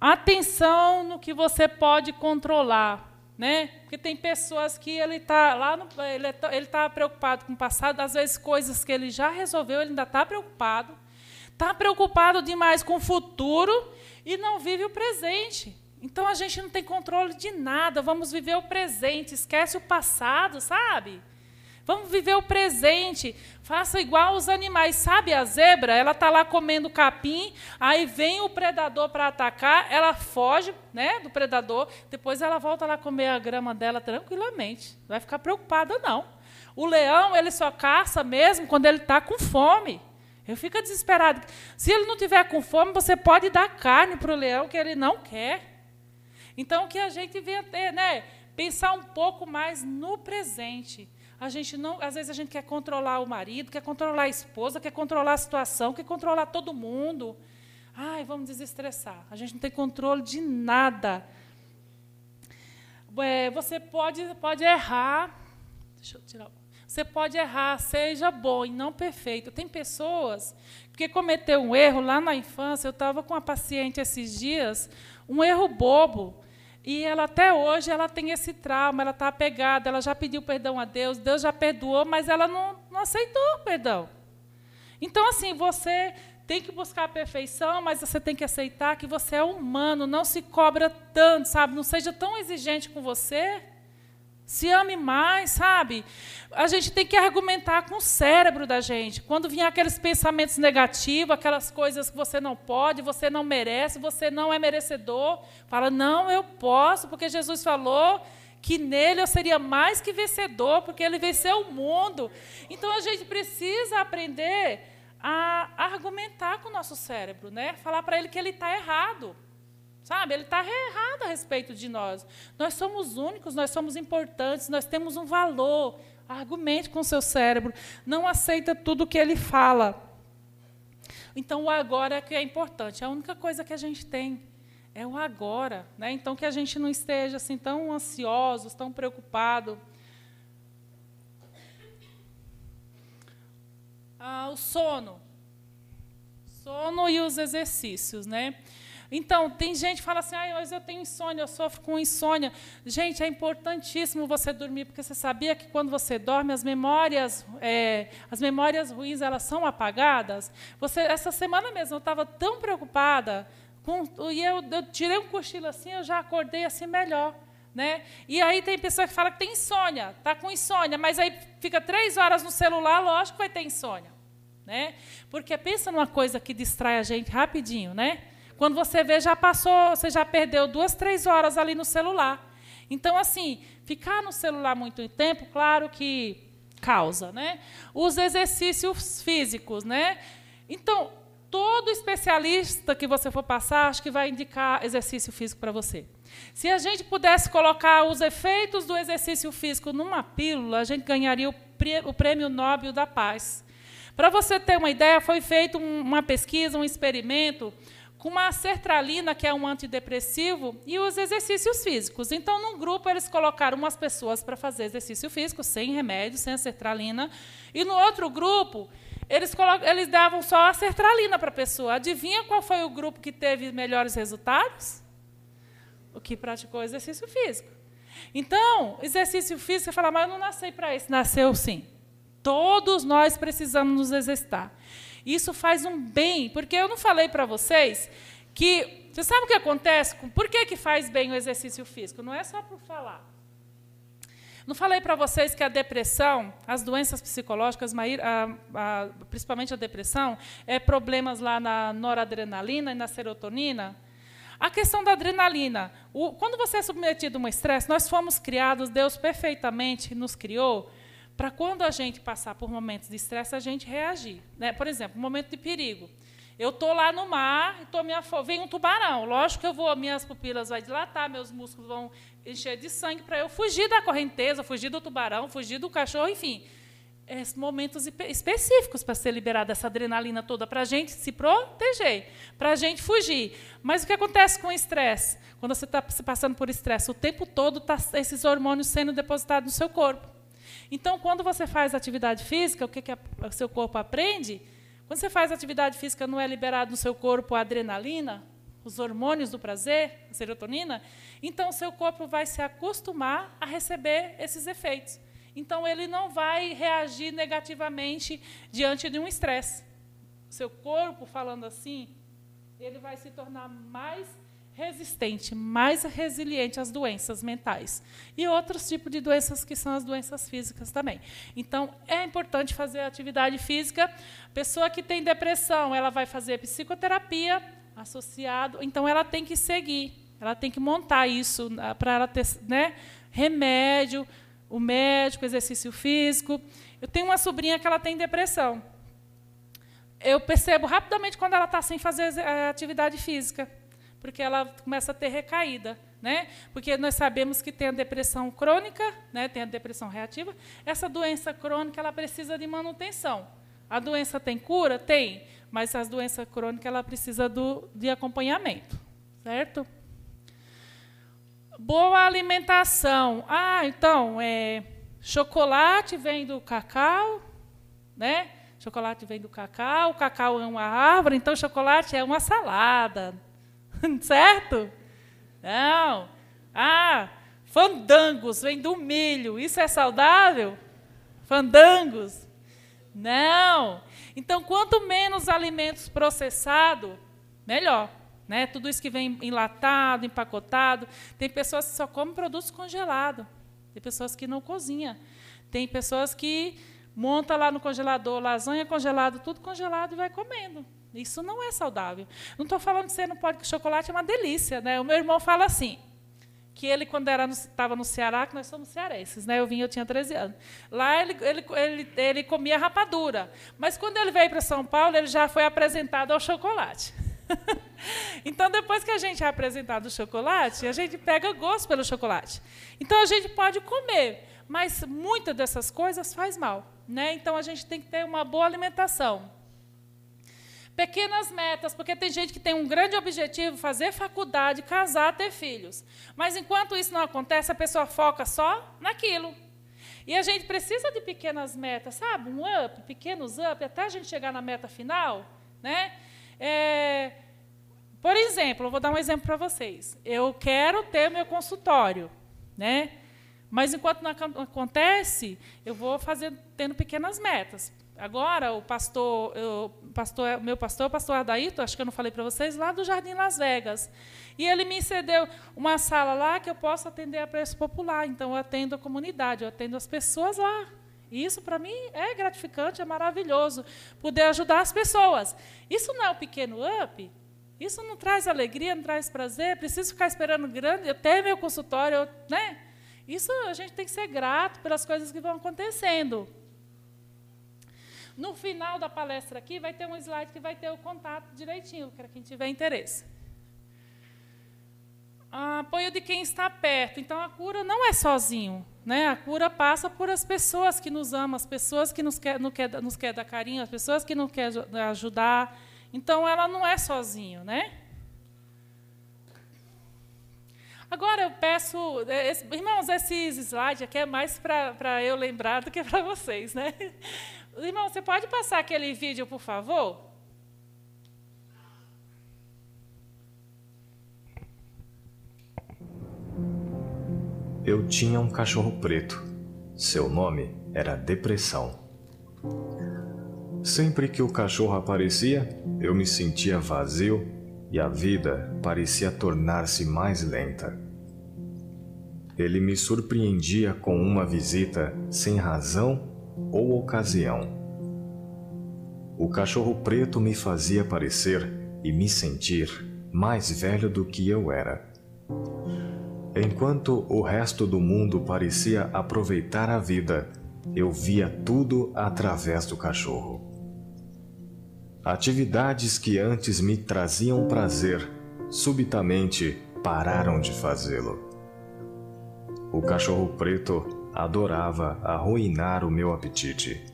Atenção no que você pode controlar. Né? Porque tem pessoas que ele está lá, no, ele está preocupado com o passado, às vezes coisas que ele já resolveu, ele ainda está preocupado. Está preocupado demais com o futuro e não vive o presente. Então a gente não tem controle de nada, vamos viver o presente, esquece o passado, sabe? Vamos viver o presente. Faça igual os animais. Sabe a zebra? Ela está lá comendo capim, aí vem o predador para atacar, ela foge né, do predador, depois ela volta lá comer a grama dela tranquilamente. Não vai ficar preocupada, não. O leão, ele só caça mesmo quando ele está com fome. Eu fico desesperado. Se ele não tiver com fome, você pode dar carne para o leão que ele não quer. Então, o que a gente vê ter, né? Pensar um pouco mais no presente. A gente não, às vezes a gente quer controlar o marido, quer controlar a esposa, quer controlar a situação, quer controlar todo mundo. Ai, vamos desestressar. A gente não tem controle de nada. É, você pode, pode errar. Deixa eu tirar. Você pode errar, seja bom e não perfeito. Tem pessoas que cometeu um erro lá na infância. Eu estava com uma paciente esses dias, um erro bobo. E ela até hoje ela tem esse trauma, ela está apegada, ela já pediu perdão a Deus, Deus já perdoou, mas ela não, não aceitou o perdão. Então, assim, você tem que buscar a perfeição, mas você tem que aceitar que você é humano, não se cobra tanto, sabe? Não seja tão exigente com você. Se ame mais, sabe? A gente tem que argumentar com o cérebro da gente. Quando vier aqueles pensamentos negativos, aquelas coisas que você não pode, você não merece, você não é merecedor, fala: "Não, eu posso, porque Jesus falou que nele eu seria mais que vencedor, porque ele venceu o mundo". Então a gente precisa aprender a argumentar com o nosso cérebro, né? Falar para ele que ele está errado. Sabe? Ele está errado a respeito de nós. Nós somos únicos, nós somos importantes, nós temos um valor. Argumente com seu cérebro. Não aceita tudo que ele fala. Então, o agora é que é importante. A única coisa que a gente tem é o agora. Né? Então, que a gente não esteja assim tão ansiosos, tão preocupados. Ah, o sono. Sono e os exercícios, né? Então, tem gente que fala assim, ah, mas eu tenho insônia, eu sofro com insônia. Gente, é importantíssimo você dormir, porque você sabia que quando você dorme, as memórias, é, as memórias ruins elas são apagadas. Você, essa semana mesmo, eu estava tão preocupada, com, e eu, eu tirei um cochilo assim, eu já acordei assim melhor. Né? E aí tem pessoa que fala que tem insônia, está com insônia, mas aí fica três horas no celular, lógico que vai ter insônia. Né? Porque pensa numa coisa que distrai a gente rapidinho, né? Quando você vê, já passou, você já perdeu duas, três horas ali no celular. Então, assim, ficar no celular muito tempo, claro que causa, né? Os exercícios físicos, né? Então, todo especialista que você for passar, acho que vai indicar exercício físico para você. Se a gente pudesse colocar os efeitos do exercício físico numa pílula, a gente ganharia o Prêmio Nobel da Paz. Para você ter uma ideia, foi feita uma pesquisa, um experimento com uma sertralina, que é um antidepressivo, e os exercícios físicos. Então, num grupo, eles colocaram umas pessoas para fazer exercício físico, sem remédio, sem a sertralina, e no outro grupo, eles, eles davam só a sertralina para a pessoa. Adivinha qual foi o grupo que teve melhores resultados? O que praticou exercício físico. Então, exercício físico, você fala, mas eu não nasci para isso. Nasceu sim. Todos nós precisamos nos exercitar. Isso faz um bem, porque eu não falei para vocês que. Você sabe o que acontece? Por que, que faz bem o exercício físico? Não é só por falar. Não falei para vocês que a depressão, as doenças psicológicas, principalmente a depressão, é problemas lá na noradrenalina e na serotonina? A questão da adrenalina. O, quando você é submetido a um estresse, nós fomos criados, Deus perfeitamente nos criou para quando a gente passar por momentos de estresse, a gente reagir. Né? Por exemplo, momento de perigo. Eu estou lá no mar, tô minha, vem um tubarão. Lógico que eu vou, minhas pupilas vão dilatar, meus músculos vão encher de sangue para eu fugir da correnteza, fugir do tubarão, fugir do cachorro, enfim. É, momentos específicos para ser liberada essa adrenalina toda, para a gente se proteger, para a gente fugir. Mas o que acontece com o estresse? Quando você está passando por estresse, o tempo todo tá esses hormônios sendo depositados no seu corpo. Então, quando você faz atividade física, o que, que o seu corpo aprende? Quando você faz atividade física, não é liberado no seu corpo a adrenalina, os hormônios do prazer, a serotonina? Então, o seu corpo vai se acostumar a receber esses efeitos. Então, ele não vai reagir negativamente diante de um estresse. Seu corpo, falando assim, ele vai se tornar mais resistente, mais resiliente às doenças mentais. E outros tipos de doenças que são as doenças físicas também. Então, é importante fazer atividade física. Pessoa que tem depressão, ela vai fazer psicoterapia associado, então ela tem que seguir, ela tem que montar isso ah, para ela ter, né, remédio, o médico, exercício físico. Eu tenho uma sobrinha que ela tem depressão. Eu percebo rapidamente quando ela está sem fazer eh, atividade física porque ela começa a ter recaída. Né? Porque nós sabemos que tem a depressão crônica, né? tem a depressão reativa. Essa doença crônica ela precisa de manutenção. A doença tem cura? Tem, mas a doença crônica ela precisa do, de acompanhamento. Certo? Boa alimentação. Ah, então, é, chocolate vem do cacau, né? Chocolate vem do cacau, o cacau é uma árvore, então chocolate é uma salada, certo? Não. Ah, fandangos vem do milho. Isso é saudável? Fandangos? Não. Então, quanto menos alimentos processados, melhor. Né? Tudo isso que vem enlatado, empacotado. Tem pessoas que só comem produtos congelados. Tem pessoas que não cozinham. Tem pessoas que monta lá no congelador lasanha congelado, tudo congelado e vai comendo. Isso não é saudável. Não estou falando que você não pode, que chocolate é uma delícia. Né? O meu irmão fala assim, que ele, quando estava no, no Ceará, que nós somos cearenses, né? eu vim, eu tinha 13 anos. Lá ele, ele, ele, ele comia rapadura. Mas quando ele veio para São Paulo, ele já foi apresentado ao chocolate. então, depois que a gente é apresentado o chocolate, a gente pega gosto pelo chocolate. Então, a gente pode comer, mas muitas dessas coisas faz mal. Né? Então, a gente tem que ter uma boa alimentação. Pequenas metas, porque tem gente que tem um grande objetivo, fazer faculdade, casar, ter filhos. Mas enquanto isso não acontece, a pessoa foca só naquilo. E a gente precisa de pequenas metas, sabe? Um up, pequenos up, até a gente chegar na meta final. Né? É, por exemplo, eu vou dar um exemplo para vocês. Eu quero ter meu consultório, né? Mas enquanto não acontece, eu vou fazer tendo pequenas metas. Agora, o pastor, eu, pastor meu pastor, o pastor Adaito, acho que eu não falei para vocês, lá do Jardim Las Vegas. E ele me cedeu uma sala lá que eu posso atender a preço popular. Então, eu atendo a comunidade, eu atendo as pessoas lá. E isso, para mim, é gratificante, é maravilhoso, poder ajudar as pessoas. Isso não é um pequeno up? Isso não traz alegria, não traz prazer? Preciso ficar esperando grande, eu tenho meu consultório, né? Isso a gente tem que ser grato pelas coisas que vão acontecendo. No final da palestra aqui, vai ter um slide que vai ter o contato direitinho, para quem tiver interesse. Apoio de quem está perto. Então, a cura não é sozinho. Né? A cura passa por as pessoas que nos amam, as pessoas que nos quer, quer, nos quer dar carinho, as pessoas que nos querem ajudar. Então, ela não é sozinho. Né? Agora, eu peço... Irmãos, esses slides aqui é mais para eu lembrar do que para vocês. Né? Irmão, você pode passar aquele vídeo, por favor? Eu tinha um cachorro preto. Seu nome era Depressão. Sempre que o cachorro aparecia, eu me sentia vazio e a vida parecia tornar-se mais lenta. Ele me surpreendia com uma visita sem razão ou ocasião. O cachorro preto me fazia parecer e me sentir mais velho do que eu era. Enquanto o resto do mundo parecia aproveitar a vida, eu via tudo através do cachorro. Atividades que antes me traziam prazer, subitamente pararam de fazê-lo. O cachorro preto adorava arruinar o meu apetite.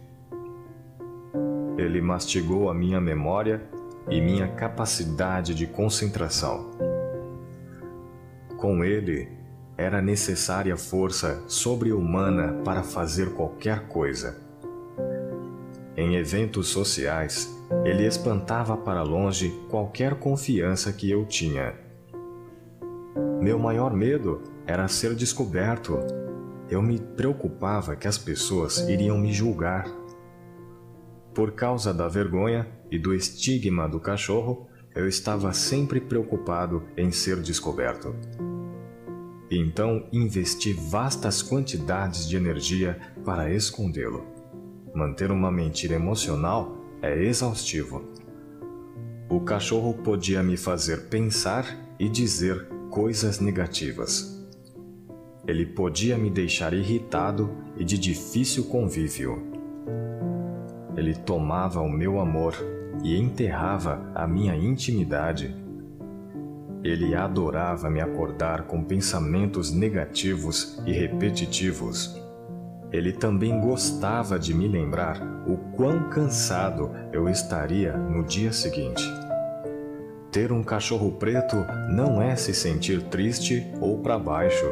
Ele mastigou a minha memória e minha capacidade de concentração. Com ele, era necessária força sobre-humana para fazer qualquer coisa. Em eventos sociais, ele espantava para longe qualquer confiança que eu tinha. Meu maior medo era ser descoberto eu me preocupava que as pessoas iriam me julgar. Por causa da vergonha e do estigma do cachorro, eu estava sempre preocupado em ser descoberto. Então investi vastas quantidades de energia para escondê-lo. Manter uma mentira emocional é exaustivo. O cachorro podia me fazer pensar e dizer coisas negativas ele podia me deixar irritado e de difícil convívio. Ele tomava o meu amor e enterrava a minha intimidade. Ele adorava me acordar com pensamentos negativos e repetitivos. Ele também gostava de me lembrar o quão cansado eu estaria no dia seguinte. Ter um cachorro preto não é se sentir triste ou para baixo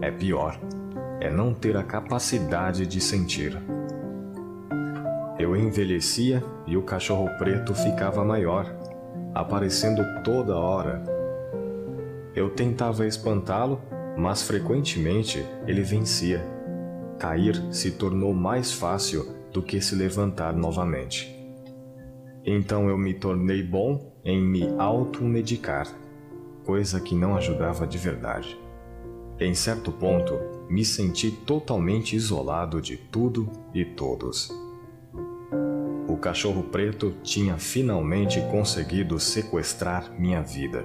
é pior, é não ter a capacidade de sentir. Eu envelhecia e o cachorro preto ficava maior, aparecendo toda hora. Eu tentava espantá-lo, mas frequentemente ele vencia. Cair se tornou mais fácil do que se levantar novamente. Então eu me tornei bom em me automedicar, coisa que não ajudava de verdade. Em certo ponto, me senti totalmente isolado de tudo e todos. O cachorro preto tinha finalmente conseguido sequestrar minha vida.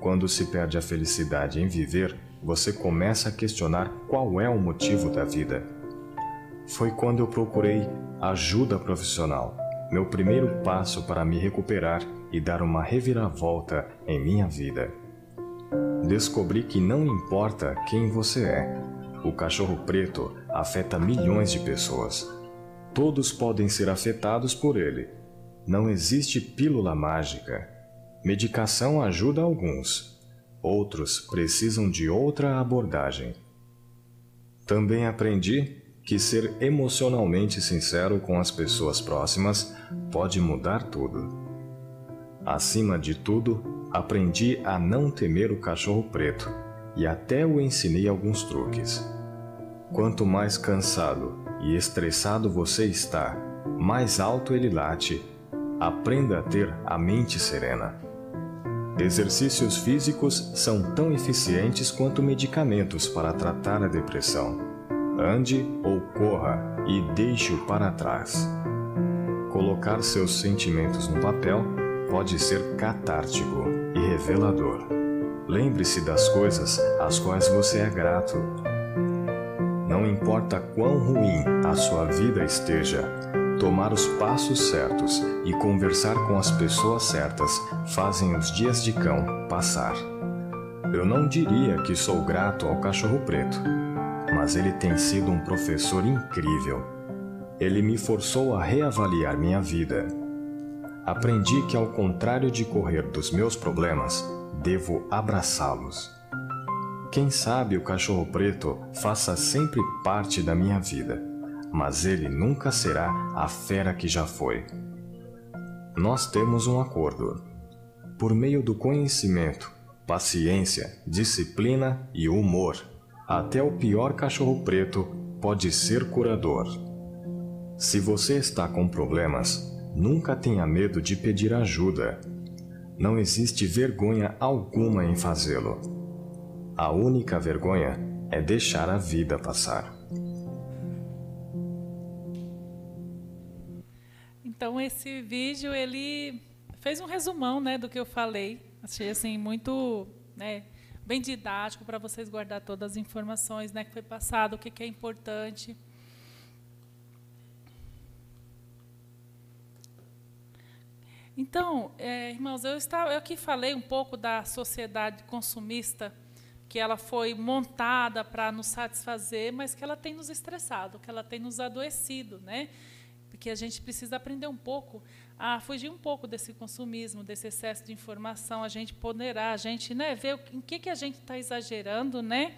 Quando se perde a felicidade em viver, você começa a questionar qual é o motivo da vida. Foi quando eu procurei ajuda profissional, meu primeiro passo para me recuperar e dar uma reviravolta em minha vida descobri que não importa quem você é, o cachorro preto afeta milhões de pessoas. Todos podem ser afetados por ele. Não existe pílula mágica. Medicação ajuda alguns, outros precisam de outra abordagem. Também aprendi que ser emocionalmente sincero com as pessoas próximas pode mudar tudo. Acima de tudo, aprendi a não temer o cachorro preto e até o ensinei alguns truques. Quanto mais cansado e estressado você está, mais alto ele late. Aprenda a ter a mente serena. Exercícios físicos são tão eficientes quanto medicamentos para tratar a depressão. Ande ou corra e deixe-o para trás. Colocar seus sentimentos no papel pode ser catártico e revelador. Lembre-se das coisas às quais você é grato. Não importa quão ruim a sua vida esteja, tomar os passos certos e conversar com as pessoas certas fazem os dias de cão passar. Eu não diria que sou grato ao cachorro preto, mas ele tem sido um professor incrível ele me forçou a reavaliar minha vida. Aprendi que, ao contrário de correr dos meus problemas, devo abraçá-los. Quem sabe o cachorro preto faça sempre parte da minha vida, mas ele nunca será a fera que já foi. Nós temos um acordo. Por meio do conhecimento, paciência, disciplina e humor, até o pior cachorro preto pode ser curador. Se você está com problemas, nunca tenha medo de pedir ajuda. Não existe vergonha alguma em fazê-lo. A única vergonha é deixar a vida passar. Então esse vídeo ele fez um resumão, né, do que eu falei. Achei assim muito, né, bem didático para vocês guardar todas as informações, né, que foi passado, o que, que é importante. Então, é, irmãos, eu, estava, eu aqui falei um pouco da sociedade consumista, que ela foi montada para nos satisfazer, mas que ela tem nos estressado, que ela tem nos adoecido, né? Porque a gente precisa aprender um pouco a fugir um pouco desse consumismo, desse excesso de informação, a gente ponderar, a gente né, ver em que, que a gente está exagerando, né?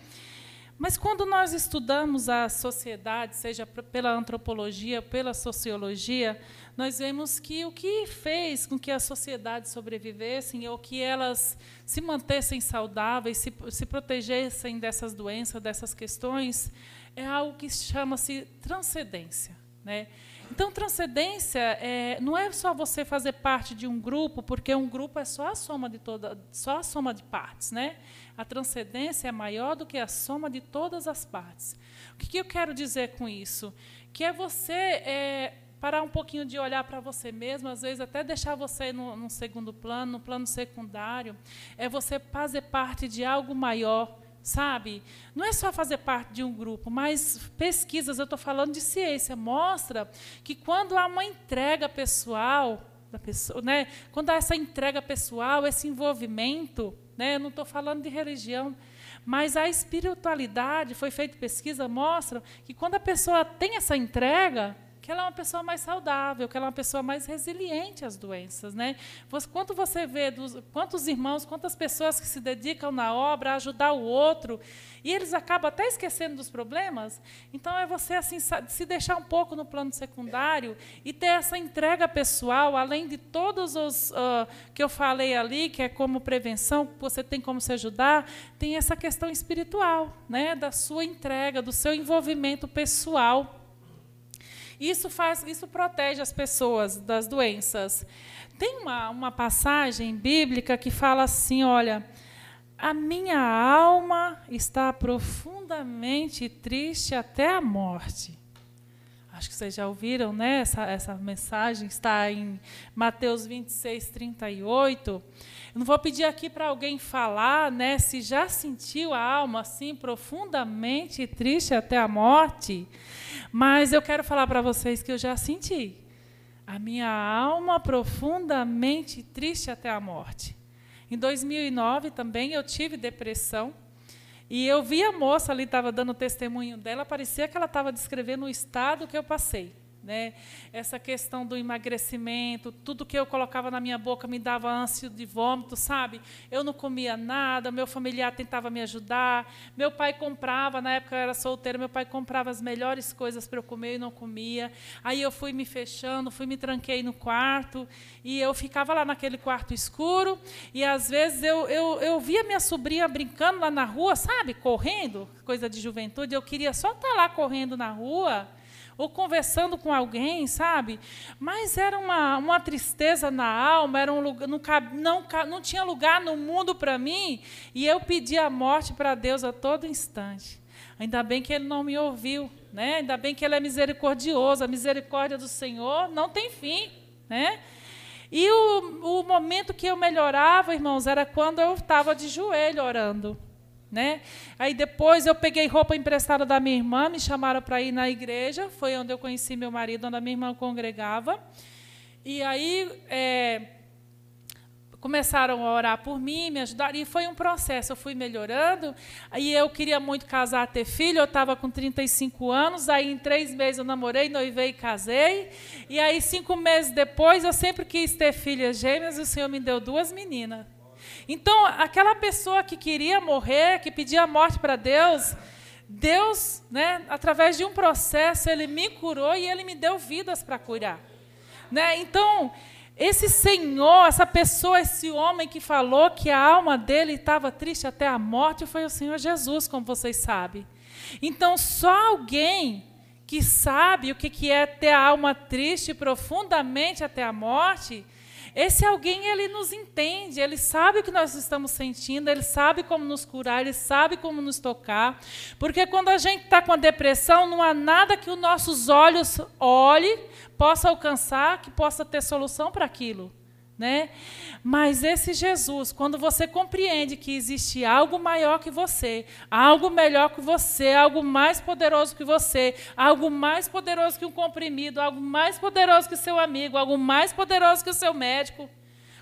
Mas quando nós estudamos a sociedade, seja pela antropologia, pela sociologia, nós vemos que o que fez com que a sociedade sobrevivessem ou que elas se mantessem saudáveis, se, se protegessem dessas doenças, dessas questões, é algo que chama-se transcendência. Né? Então, transcendência é, não é só você fazer parte de um grupo, porque um grupo é só a soma de toda, só a soma de partes, né? A transcendência é maior do que a soma de todas as partes. O que, que eu quero dizer com isso? Que é você é, parar um pouquinho de olhar para você mesmo, às vezes até deixar você no, no segundo plano, no plano secundário. É você fazer parte de algo maior sabe? Não é só fazer parte de um grupo, mas pesquisas, eu estou falando de ciência, mostra que quando há uma entrega pessoal da pessoa, né? Quando há essa entrega pessoal, esse envolvimento, né? Eu não estou falando de religião, mas a espiritualidade, foi feita pesquisa, mostra que quando a pessoa tem essa entrega, que ela é uma pessoa mais saudável, que ela é uma pessoa mais resiliente às doenças. Né? Quanto você vê, dos, quantos irmãos, quantas pessoas que se dedicam na obra a ajudar o outro, e eles acabam até esquecendo dos problemas, então é você assim se deixar um pouco no plano secundário e ter essa entrega pessoal, além de todos os uh, que eu falei ali, que é como prevenção, você tem como se ajudar, tem essa questão espiritual, né, da sua entrega, do seu envolvimento pessoal isso faz, isso protege as pessoas das doenças. Tem uma, uma passagem bíblica que fala assim, olha, a minha alma está profundamente triste até a morte. Acho que vocês já ouviram, né? Essa, essa mensagem está em Mateus 26, 38. Eu não vou pedir aqui para alguém falar, né? Se já sentiu a alma assim profundamente triste até a morte. Mas eu quero falar para vocês que eu já senti a minha alma profundamente triste até a morte. Em 2009 também eu tive depressão. E eu vi a moça ali, estava dando testemunho dela, parecia que ela estava descrevendo o estado que eu passei. Né? Essa questão do emagrecimento, tudo que eu colocava na minha boca me dava ânsia de vômito, sabe? Eu não comia nada, meu familiar tentava me ajudar, meu pai comprava, na época eu era solteira, meu pai comprava as melhores coisas para eu comer e não comia. Aí eu fui me fechando, fui me tranquei no quarto e eu ficava lá naquele quarto escuro e às vezes eu, eu, eu via minha sobrinha brincando lá na rua, sabe? Correndo, coisa de juventude, eu queria só estar tá lá correndo na rua ou conversando com alguém, sabe? Mas era uma, uma tristeza na alma, era um lugar, não, não, não tinha lugar no mundo para mim, e eu pedia a morte para Deus a todo instante. Ainda bem que ele não me ouviu, né? Ainda bem que ele é misericordioso. A misericórdia do Senhor não tem fim, né? E o, o momento que eu melhorava, irmãos, era quando eu estava de joelho orando. Né? Aí depois eu peguei roupa emprestada da minha irmã, me chamaram para ir na igreja, foi onde eu conheci meu marido, onde a minha irmã congregava. E aí é, começaram a orar por mim, me ajudar, e foi um processo. Eu fui melhorando, aí eu queria muito casar, ter filho, eu estava com 35 anos, aí em três meses eu namorei, noivei e casei, e aí cinco meses depois eu sempre quis ter filhas gêmeas, e o Senhor me deu duas meninas. Então, aquela pessoa que queria morrer, que pedia a morte para Deus, Deus, né, através de um processo, Ele me curou e Ele me deu vidas para curar. Né? Então, esse Senhor, essa pessoa, esse homem que falou que a alma dele estava triste até a morte, foi o Senhor Jesus, como vocês sabem. Então, só alguém que sabe o que é ter a alma triste profundamente até a morte esse alguém, ele nos entende, ele sabe o que nós estamos sentindo, ele sabe como nos curar, ele sabe como nos tocar. Porque quando a gente está com a depressão, não há nada que os nossos olhos olhem, possa alcançar, que possa ter solução para aquilo. Né? Mas esse Jesus, quando você compreende que existe algo maior que você, algo melhor que você, algo mais poderoso que você, algo mais poderoso que um comprimido, algo mais poderoso que seu amigo, algo mais poderoso que o seu médico,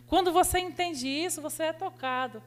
quando você entende isso, você é tocado,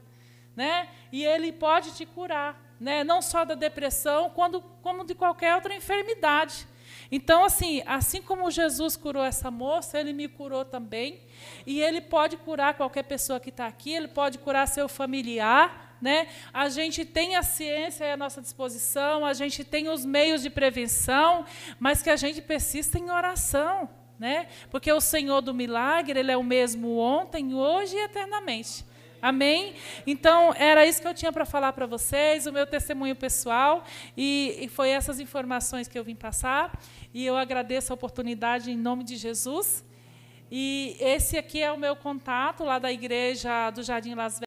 né? E ele pode te curar, né? Não só da depressão, quando, como de qualquer outra enfermidade. Então, assim, assim como Jesus curou essa moça, ele me curou também. E ele pode curar qualquer pessoa que está aqui, ele pode curar seu familiar. Né? A gente tem a ciência à nossa disposição, a gente tem os meios de prevenção, mas que a gente persista em oração. Né? Porque o Senhor do milagre, ele é o mesmo ontem, hoje e eternamente. Amém? Então, era isso que eu tinha para falar para vocês, o meu testemunho pessoal, e, e, foi essas informações que eu vim passar. E eu agradeço a oportunidade em nome de Jesus. E esse aqui é o meu contato lá da igreja do Jardim Las Vegas.